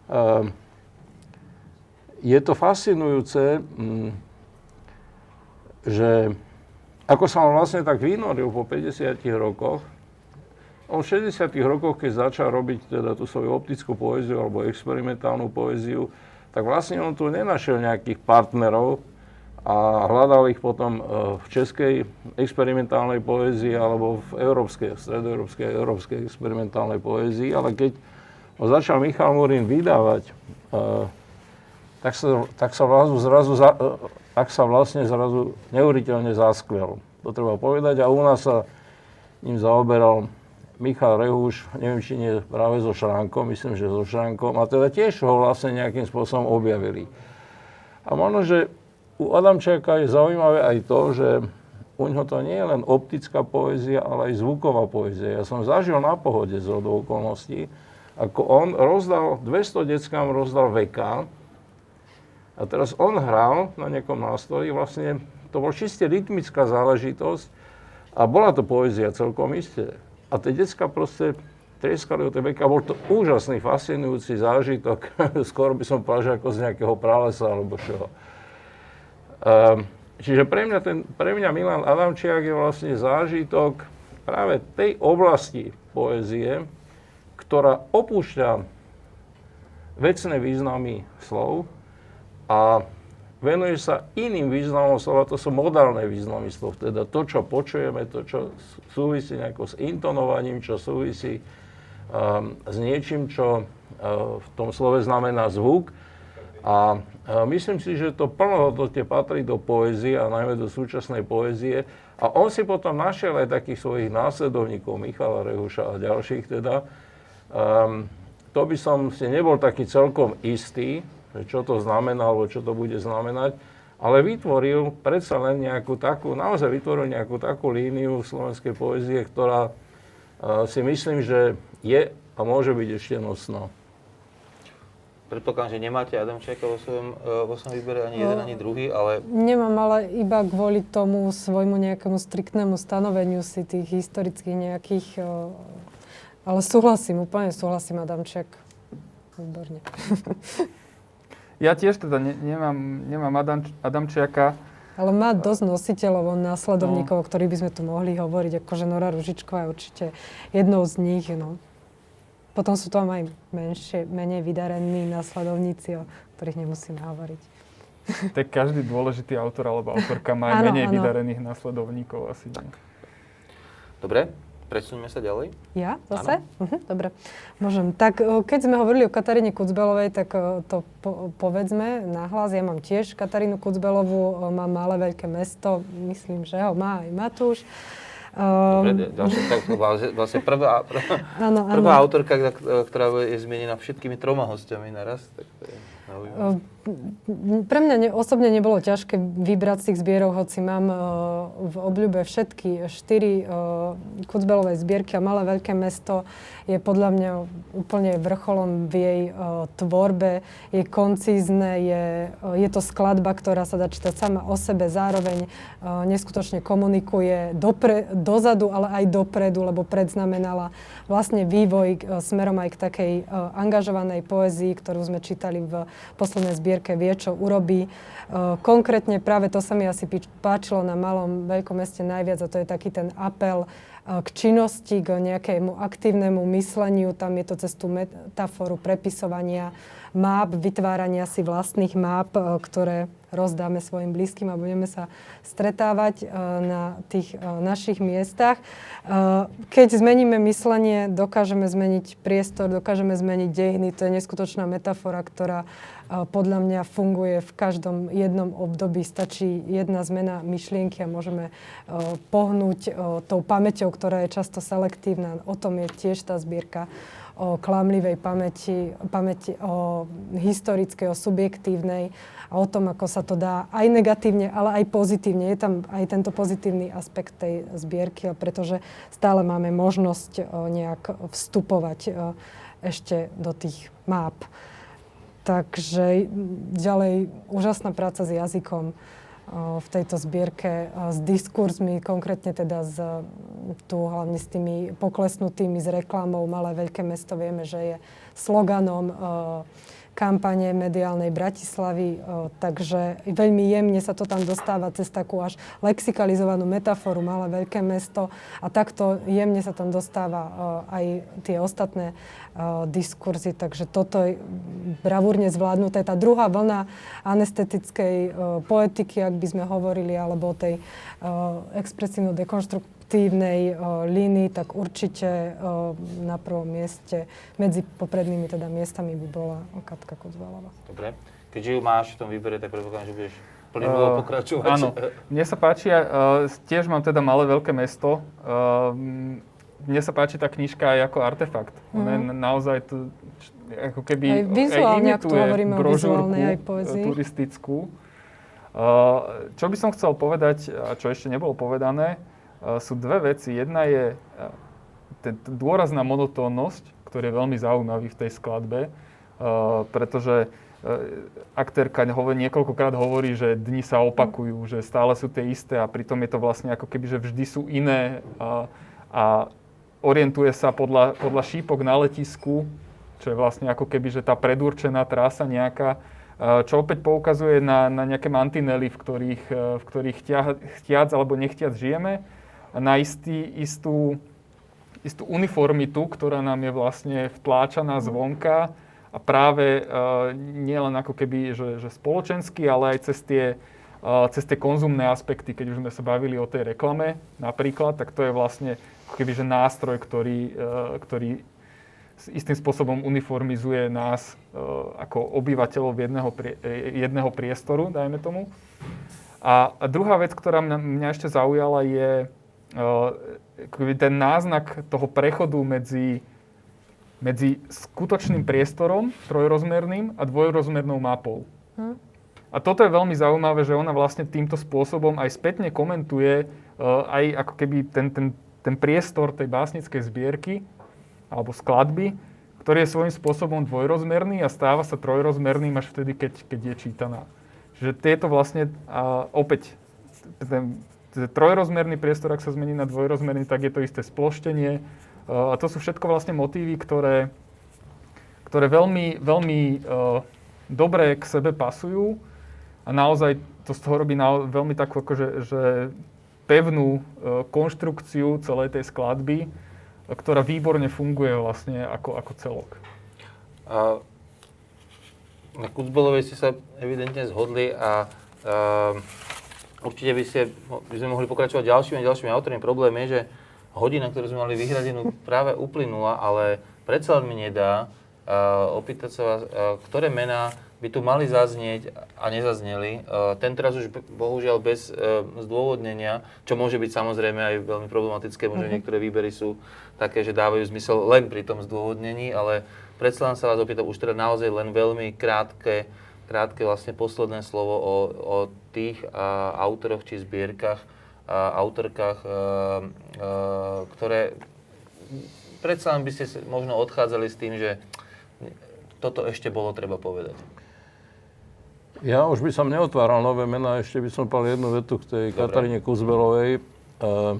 [SPEAKER 2] uh, je to fascinujúce, mm, že ako sa on vlastne tak vynoril po 50 rokoch, on v 60 rokoch, keď začal robiť teda tú svoju optickú poéziu alebo experimentálnu poéziu, tak vlastne on tu nenašiel nejakých partnerov a hľadal ich potom e, v českej experimentálnej poézii alebo v európskej, stredoeurópskej európskej experimentálnej poézii, ale keď ho začal Michal Murín vydávať, e, tak sa, tak sa, zrazu, zrazu, tak sa vlastne zrazu neuveriteľne zaskvel. To treba povedať. A u nás sa ním zaoberal Michal Rehúš, neviem, či nie práve so Šránkom, myslím, že so Šránkom. A teda tiež ho vlastne nejakým spôsobom objavili. A možno, že u Adamčáka je zaujímavé aj to, že u ňoho to nie je len optická poézia, ale aj zvuková poézia. Ja som zažil na pohode z okolností, ako on rozdal, 200 deckám rozdal VK, a teraz on hral na nejakom nástroji, vlastne to bol čiste rytmická záležitosť a bola to poézia celkom isté. A tie decka proste trieskali o tie veka. Bol to úžasný, fascinujúci zážitok. <laughs> Skoro by som povedal, že ako z nejakého pralesa alebo čo. Um, čiže pre mňa, ten, pre mňa Milan Adamčiak je vlastne zážitok práve tej oblasti poézie, ktorá opúšťa vecné významy slov a venuje sa iným významom slova, to sú modálne významy slov, teda to, čo počujeme, to, čo súvisí nejako s intonovaním, čo súvisí um, s niečím, čo uh, v tom slove znamená zvuk. A uh, myslím si, že to plnohodnotne patrí do poézie a najmä do súčasnej poézie. A on si potom našiel aj takých svojich následovníkov, Michala Rehuša a ďalších teda. Um, to by som si nebol taký celkom istý, čo to znamená, alebo čo to bude znamenať, ale vytvoril predsa len nejakú takú, naozaj vytvoril nejakú takú líniu slovenskej poezie, ktorá uh, si myslím, že je a môže byť ešte nosná.
[SPEAKER 1] Predpokladám, že nemáte Adamčeka vo svojom, uh, vo svojom výbere ani no, jeden, ani druhý, ale...
[SPEAKER 3] Nemám, ale iba kvôli tomu svojmu nejakému striktnému stanoveniu si tých historických nejakých... Uh, ale súhlasím, úplne súhlasím Adamček. Výborne. <laughs>
[SPEAKER 4] Ja tiež teda ne, nemám, nemám Adam, Adamčiaka.
[SPEAKER 3] Ale má dosť nositeľov, následovníkov, no. o ktorých by sme tu mohli hovoriť, akože Nora Ružičková je určite jednou z nich. No. Potom sú tam aj menšie, menej vydarení následovníci, o ktorých nemusíme hovoriť. <laughs>
[SPEAKER 4] Tak každý dôležitý autor alebo autorka má aj menej ano. vydarených následovníkov asi.
[SPEAKER 1] Dobre, Presuňme sa ďalej.
[SPEAKER 3] Ja zase? Uh-huh, dobre. Môžem. Tak keď sme hovorili o Kataríne Kucbelovej, tak to po, povedzme nahlas. Ja mám tiež Katarínu Kucbelovú, mám malé veľké mesto, myslím, že ho má aj Matúš.
[SPEAKER 1] Um, Dobre, ďalšia, tak vlastne prvá, <laughs> prvá, ano, prvá ano. autorka, ktorá je zmienená všetkými troma hostiami naraz. Tak to je...
[SPEAKER 3] Pre mňa ne, osobne nebolo ťažké vybrať z tých zbierok, hoci mám uh, v obľúbe všetky štyri uh, Kucbelové zbierky a Malé veľké mesto je podľa mňa úplne vrcholom v jej uh, tvorbe. Je koncízne, je, uh, je to skladba, ktorá sa dá čítať sama o sebe, zároveň uh, neskutočne komunikuje dopre, dozadu, ale aj dopredu, lebo predznamenala vlastne vývoj uh, smerom aj k takej uh, angažovanej poezii, ktorú sme čítali v poslednej zbierke vie, čo urobí. E, konkrétne práve to sa mi asi páčilo na malom veľkom meste najviac a to je taký ten apel k činnosti, k nejakému aktívnemu mysleniu. Tam je to cez tú metaforu prepisovania map, vytvárania si vlastných map, e, ktoré rozdáme svojim blízkym a budeme sa stretávať na tých našich miestach. Keď zmeníme myslenie, dokážeme zmeniť priestor, dokážeme zmeniť dejiny. To je neskutočná metafora, ktorá podľa mňa funguje v každom jednom období. Stačí jedna zmena myšlienky a môžeme e, pohnúť e, tou pamäťou, ktorá je často selektívna. O tom je tiež tá zbierka o klamlivej pamäti, pamäti, o historickej, o subjektívnej a o tom, ako sa to dá aj negatívne, ale aj pozitívne. Je tam aj tento pozitívny aspekt tej zbierky, pretože stále máme možnosť nejak vstupovať ešte do tých máp. Takže ďalej úžasná práca s jazykom v tejto zbierke s diskurzmi, konkrétne teda s, tu hlavne s tými poklesnutými, s reklamou Malé veľké mesto. Vieme, že je sloganom kampane mediálnej Bratislavy, takže veľmi jemne sa to tam dostáva cez takú až lexikalizovanú metaforu malé veľké mesto a takto jemne sa tam dostáva aj tie ostatné diskurzy, takže toto je bravúrne zvládnuté. Tá druhá vlna anestetickej poetiky, ak by sme hovorili, alebo tej expresívno dekonštrukcie aktívnej uh, línii, tak určite uh, na prvom mieste, medzi poprednými teda miestami by bola Katka Kozvalová.
[SPEAKER 1] Dobre. Keďže ju máš v tom výbere, tak predpokladám, že budeš plynulo uh, pokračovať.
[SPEAKER 4] Áno. Mne sa páči, uh, tiež mám teda malé veľké mesto. Uh, mne sa páči tá knižka aj ako artefakt. Mm-hmm. Ona je naozaj to, ako keby
[SPEAKER 3] aj vizuálne, ak tu hovoríme o vizuálnej aj poezii.
[SPEAKER 4] turistickú. Uh, čo by som chcel povedať, a čo ešte nebolo povedané, sú dve veci. Jedna je eh, ten dôraz na monotónnosť, ktorý je veľmi zaujímavý v tej skladbe, eh, pretože aktérka hovorí, niekoľkokrát hovorí, že dni sa opakujú, že stále sú tie isté a pritom je to vlastne ako keby, že vždy sú iné a, a orientuje sa podľa, podľa šípok na letisku, čo je vlastne ako keby, že tá predurčená trasa nejaká, čo opäť poukazuje na, na nejaké mantinely, v ktorých, v ktorých chtiac alebo nechtiac žijeme na istý, istú, istú uniformitu, ktorá nám je vlastne vtláčaná zvonka a práve uh, nie len ako keby, že, že spoločensky, ale aj cez tie, uh, cez tie konzumné aspekty, keď už sme sa bavili o tej reklame napríklad, tak to je vlastne ako keby, že nástroj, ktorý, uh, ktorý istým spôsobom uniformizuje nás uh, ako obyvateľov jedného, prie, jedného priestoru, dajme tomu. A druhá vec, ktorá mňa, mňa ešte zaujala, je ten náznak toho prechodu medzi, medzi skutočným priestorom, trojrozmerným a dvojrozmernou mapou. Hm. A toto je veľmi zaujímavé, že ona vlastne týmto spôsobom aj spätne komentuje uh, aj ako keby ten, ten, ten priestor tej básnickej zbierky alebo skladby, ktorý je svojím spôsobom dvojrozmerný a stáva sa trojrozmerným až vtedy, keď, keď je čítaná. Čiže tieto vlastne uh, opäť ten, trojrozmerný priestor, ak sa zmení na dvojrozmerný, tak je to isté sploštenie. A to sú všetko vlastne motívy, ktoré, ktoré veľmi, veľmi uh, dobre k sebe pasujú a naozaj to z toho robí veľmi takú akože, že pevnú uh, konštrukciu celej tej skladby, ktorá výborne funguje vlastne ako, ako celok.
[SPEAKER 1] A na Kucbelovej ste sa evidentne zhodli a uh, Určite by, ste, by sme mohli pokračovať ďalšími a ďalšími autormi. Problém je, že hodina, ktorú sme mali vyhradenú, práve uplynula, ale predsa len mi nedá uh, opýtať sa vás, uh, ktoré mená by tu mali zaznieť a nezazneli. Uh, teraz už bohužiaľ bez uh, zdôvodnenia, čo môže byť samozrejme aj veľmi problematické, možno mm-hmm. niektoré výbery sú také, že dávajú zmysel len pri tom zdôvodnení, ale predsa len sa vás opýtam už teda naozaj len veľmi krátke krátke vlastne posledné slovo o, o tých a, autoroch či zbierkach, a, autorkách, a, a, ktoré predsa by ste možno odchádzali s tým, že toto ešte bolo treba povedať.
[SPEAKER 2] Ja už by som neotváral nové mená, ešte by som pal jednu vetu k tej Dobre. Kataríne Kuzbelovej. A,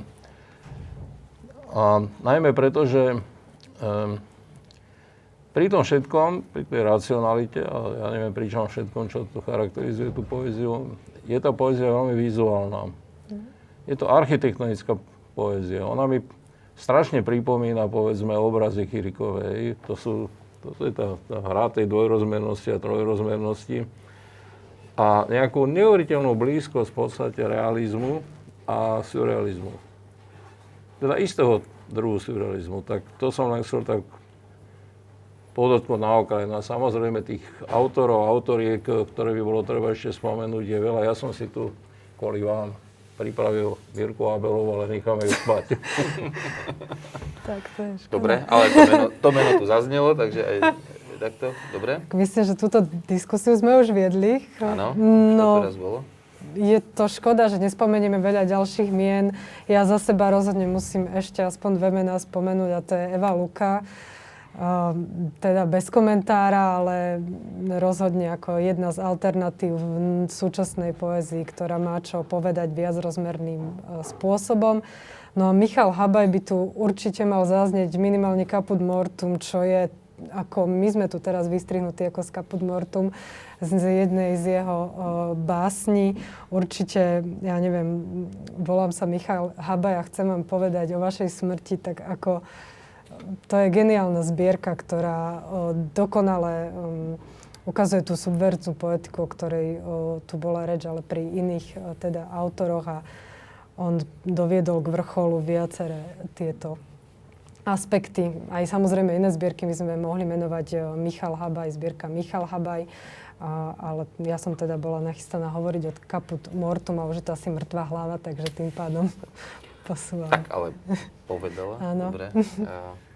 [SPEAKER 2] a najmä preto, že pri tom všetkom, pri tej racionalite, a ja neviem pri čom všetkom, čo tu charakterizuje tú poéziu, je tá poézia veľmi vizuálna. Je to architektonická poézia. Ona mi strašne pripomína, povedzme, obrazy Chirikovej. To, sú, to je tá, tá hra tej dvojrozmernosti a trojrozmernosti. A nejakú neuveriteľnú blízkosť v podstate realizmu a surrealizmu. Teda istého druhu surrealizmu. Tak to som len chcel tak podotknúť na okraj. No a samozrejme tých autorov, autoriek, ktoré by bolo treba ešte spomenúť, je veľa. Ja som si tu kvôli vám pripravil Mirku Abelov, ale necháme ju spať. <laughs>
[SPEAKER 3] Tak to je škoda.
[SPEAKER 1] Dobre, ale to meno, to meno tu zaznelo, takže aj takto, dobre?
[SPEAKER 3] Myslím, že túto diskusiu sme už viedli.
[SPEAKER 1] Áno,
[SPEAKER 3] No,
[SPEAKER 1] to teraz bolo.
[SPEAKER 3] je to škoda, že nespomenieme veľa ďalších mien. Ja za seba rozhodne musím ešte aspoň dve mená spomenúť a to je Eva Luka. Uh, teda bez komentára, ale rozhodne ako jedna z alternatív v súčasnej poézii, ktorá má čo povedať viacrozmerným uh, spôsobom. No a Michal Habaj by tu určite mal zaznieť minimálne Caput Mortum, čo je ako my sme tu teraz vystrihnutí ako z Caput Mortum z jednej z jeho uh, básni. Určite, ja neviem, volám sa Michal Habaj a chcem vám povedať o vašej smrti, tak ako to je geniálna zbierka, ktorá dokonale um, ukazuje tú subvertnú poetiku, o ktorej uh, tu bola reč, ale pri iných uh, teda autoroch a on doviedol k vrcholu viaceré tieto aspekty. Aj samozrejme iné zbierky my sme mohli menovať uh, Michal Habaj, zbierka Michal Habaj, a, ale ja som teda bola nachystaná hovoriť od Caput Mortum a už je to asi mŕtva hlava, takže tým pádom <laughs> posúvam.
[SPEAKER 1] Tak, ale povedala.
[SPEAKER 3] Áno.
[SPEAKER 1] Dobre. A, <laughs>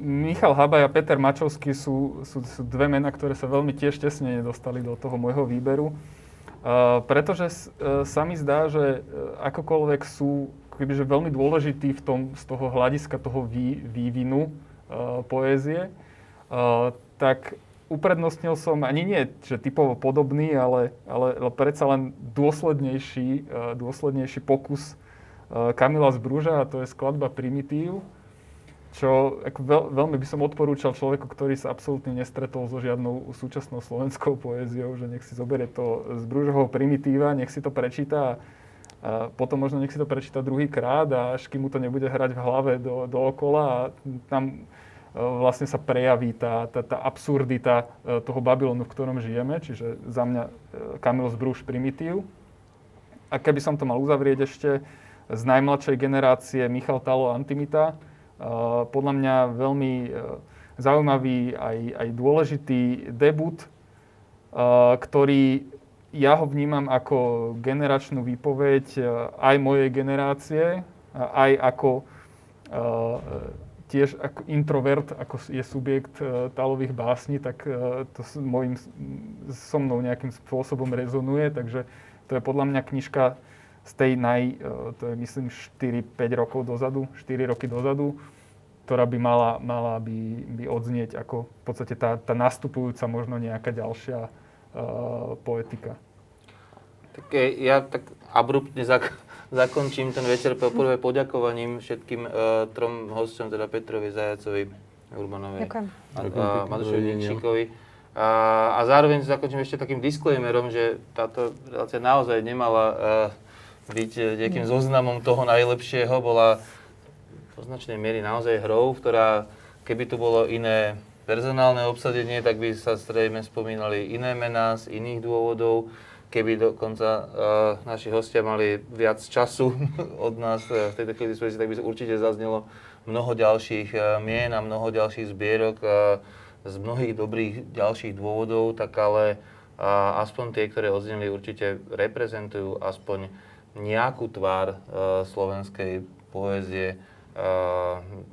[SPEAKER 4] Michal Habaj a Peter Mačovský sú, sú, sú dve mená, ktoré sa veľmi tiež tesne nedostali do toho môjho výberu. Uh, pretože uh, sa mi zdá, že uh, akokoľvek sú kebyže veľmi dôležití v tom, z toho hľadiska toho vý, vývinu uh, poézie, uh, tak uprednostnil som ani nie, že typovo podobný, ale, ale, ale predsa len dôslednejší, uh, dôslednejší pokus uh, Kamila Zbruža a to je skladba Primitív, čo ako veľ, veľmi by som odporúčal človeku, ktorý sa absolútne nestretol so žiadnou súčasnou slovenskou poéziou, že nech si zoberie to z Brúžovho primitíva, nech si to prečíta a potom možno nech si to prečíta druhýkrát a až kým mu to nebude hrať v hlave do, dookola a tam e, vlastne sa prejaví tá, tá, tá absurdita e, toho Babylonu, v ktorom žijeme, čiže za mňa e, Kamil Zbrúž primitív. A keby som to mal uzavrieť ešte z najmladšej generácie Michal Talo Antimita, podľa mňa veľmi uh, zaujímavý aj, aj dôležitý debut, uh, ktorý ja ho vnímam ako generačnú výpoveď aj mojej generácie, aj ako tiež ako introvert, ako je subjekt talových básní, tak to s mojim, so mnou nejakým spôsobom rezonuje, takže to je podľa mňa knižka z tej naj, to je myslím 4-5 rokov dozadu, 4 roky dozadu, ktorá by mala, mala by, by odznieť ako v podstate tá, tá nastupujúca možno nejaká ďalšia uh, poetika.
[SPEAKER 1] Tak ja tak abruptne zak- <laughs> zakončím ten večer poprvé poďakovaním všetkým uh, trom hosťom, teda Petrovi Zajacovi, Urbanovej
[SPEAKER 3] Ďakujem.
[SPEAKER 1] a, a Dinčíkovi. A, a zároveň zakončím ešte takým disclaimerom, že táto relácia naozaj nemala uh, byť nejakým zoznamom toho najlepšieho, bola do značnej miery naozaj hrou, ktorá, keby tu bolo iné personálne obsadenie, tak by sa zrejme spomínali iné mená z iných dôvodov. Keby dokonca uh, naši hostia mali viac času <laughs> od nás uh, v tejto chvíli tak by určite zaznelo mnoho ďalších uh, mien a mnoho ďalších zbierok uh, z mnohých dobrých ďalších dôvodov, tak ale uh, aspoň tie, ktoré odzneli, určite reprezentujú aspoň nejakú tvár uh, slovenskej poézie,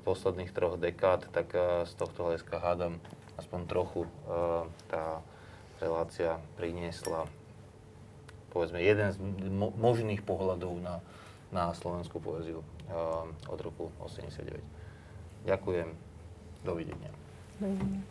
[SPEAKER 1] posledných troch dekád, tak z tohto hľadiska hádam aspoň trochu tá relácia priniesla povedzme jeden z mo- možných pohľadov na, na slovenskú poéziu od roku 89. Ďakujem. Dovidenia.
[SPEAKER 3] Dovidenia.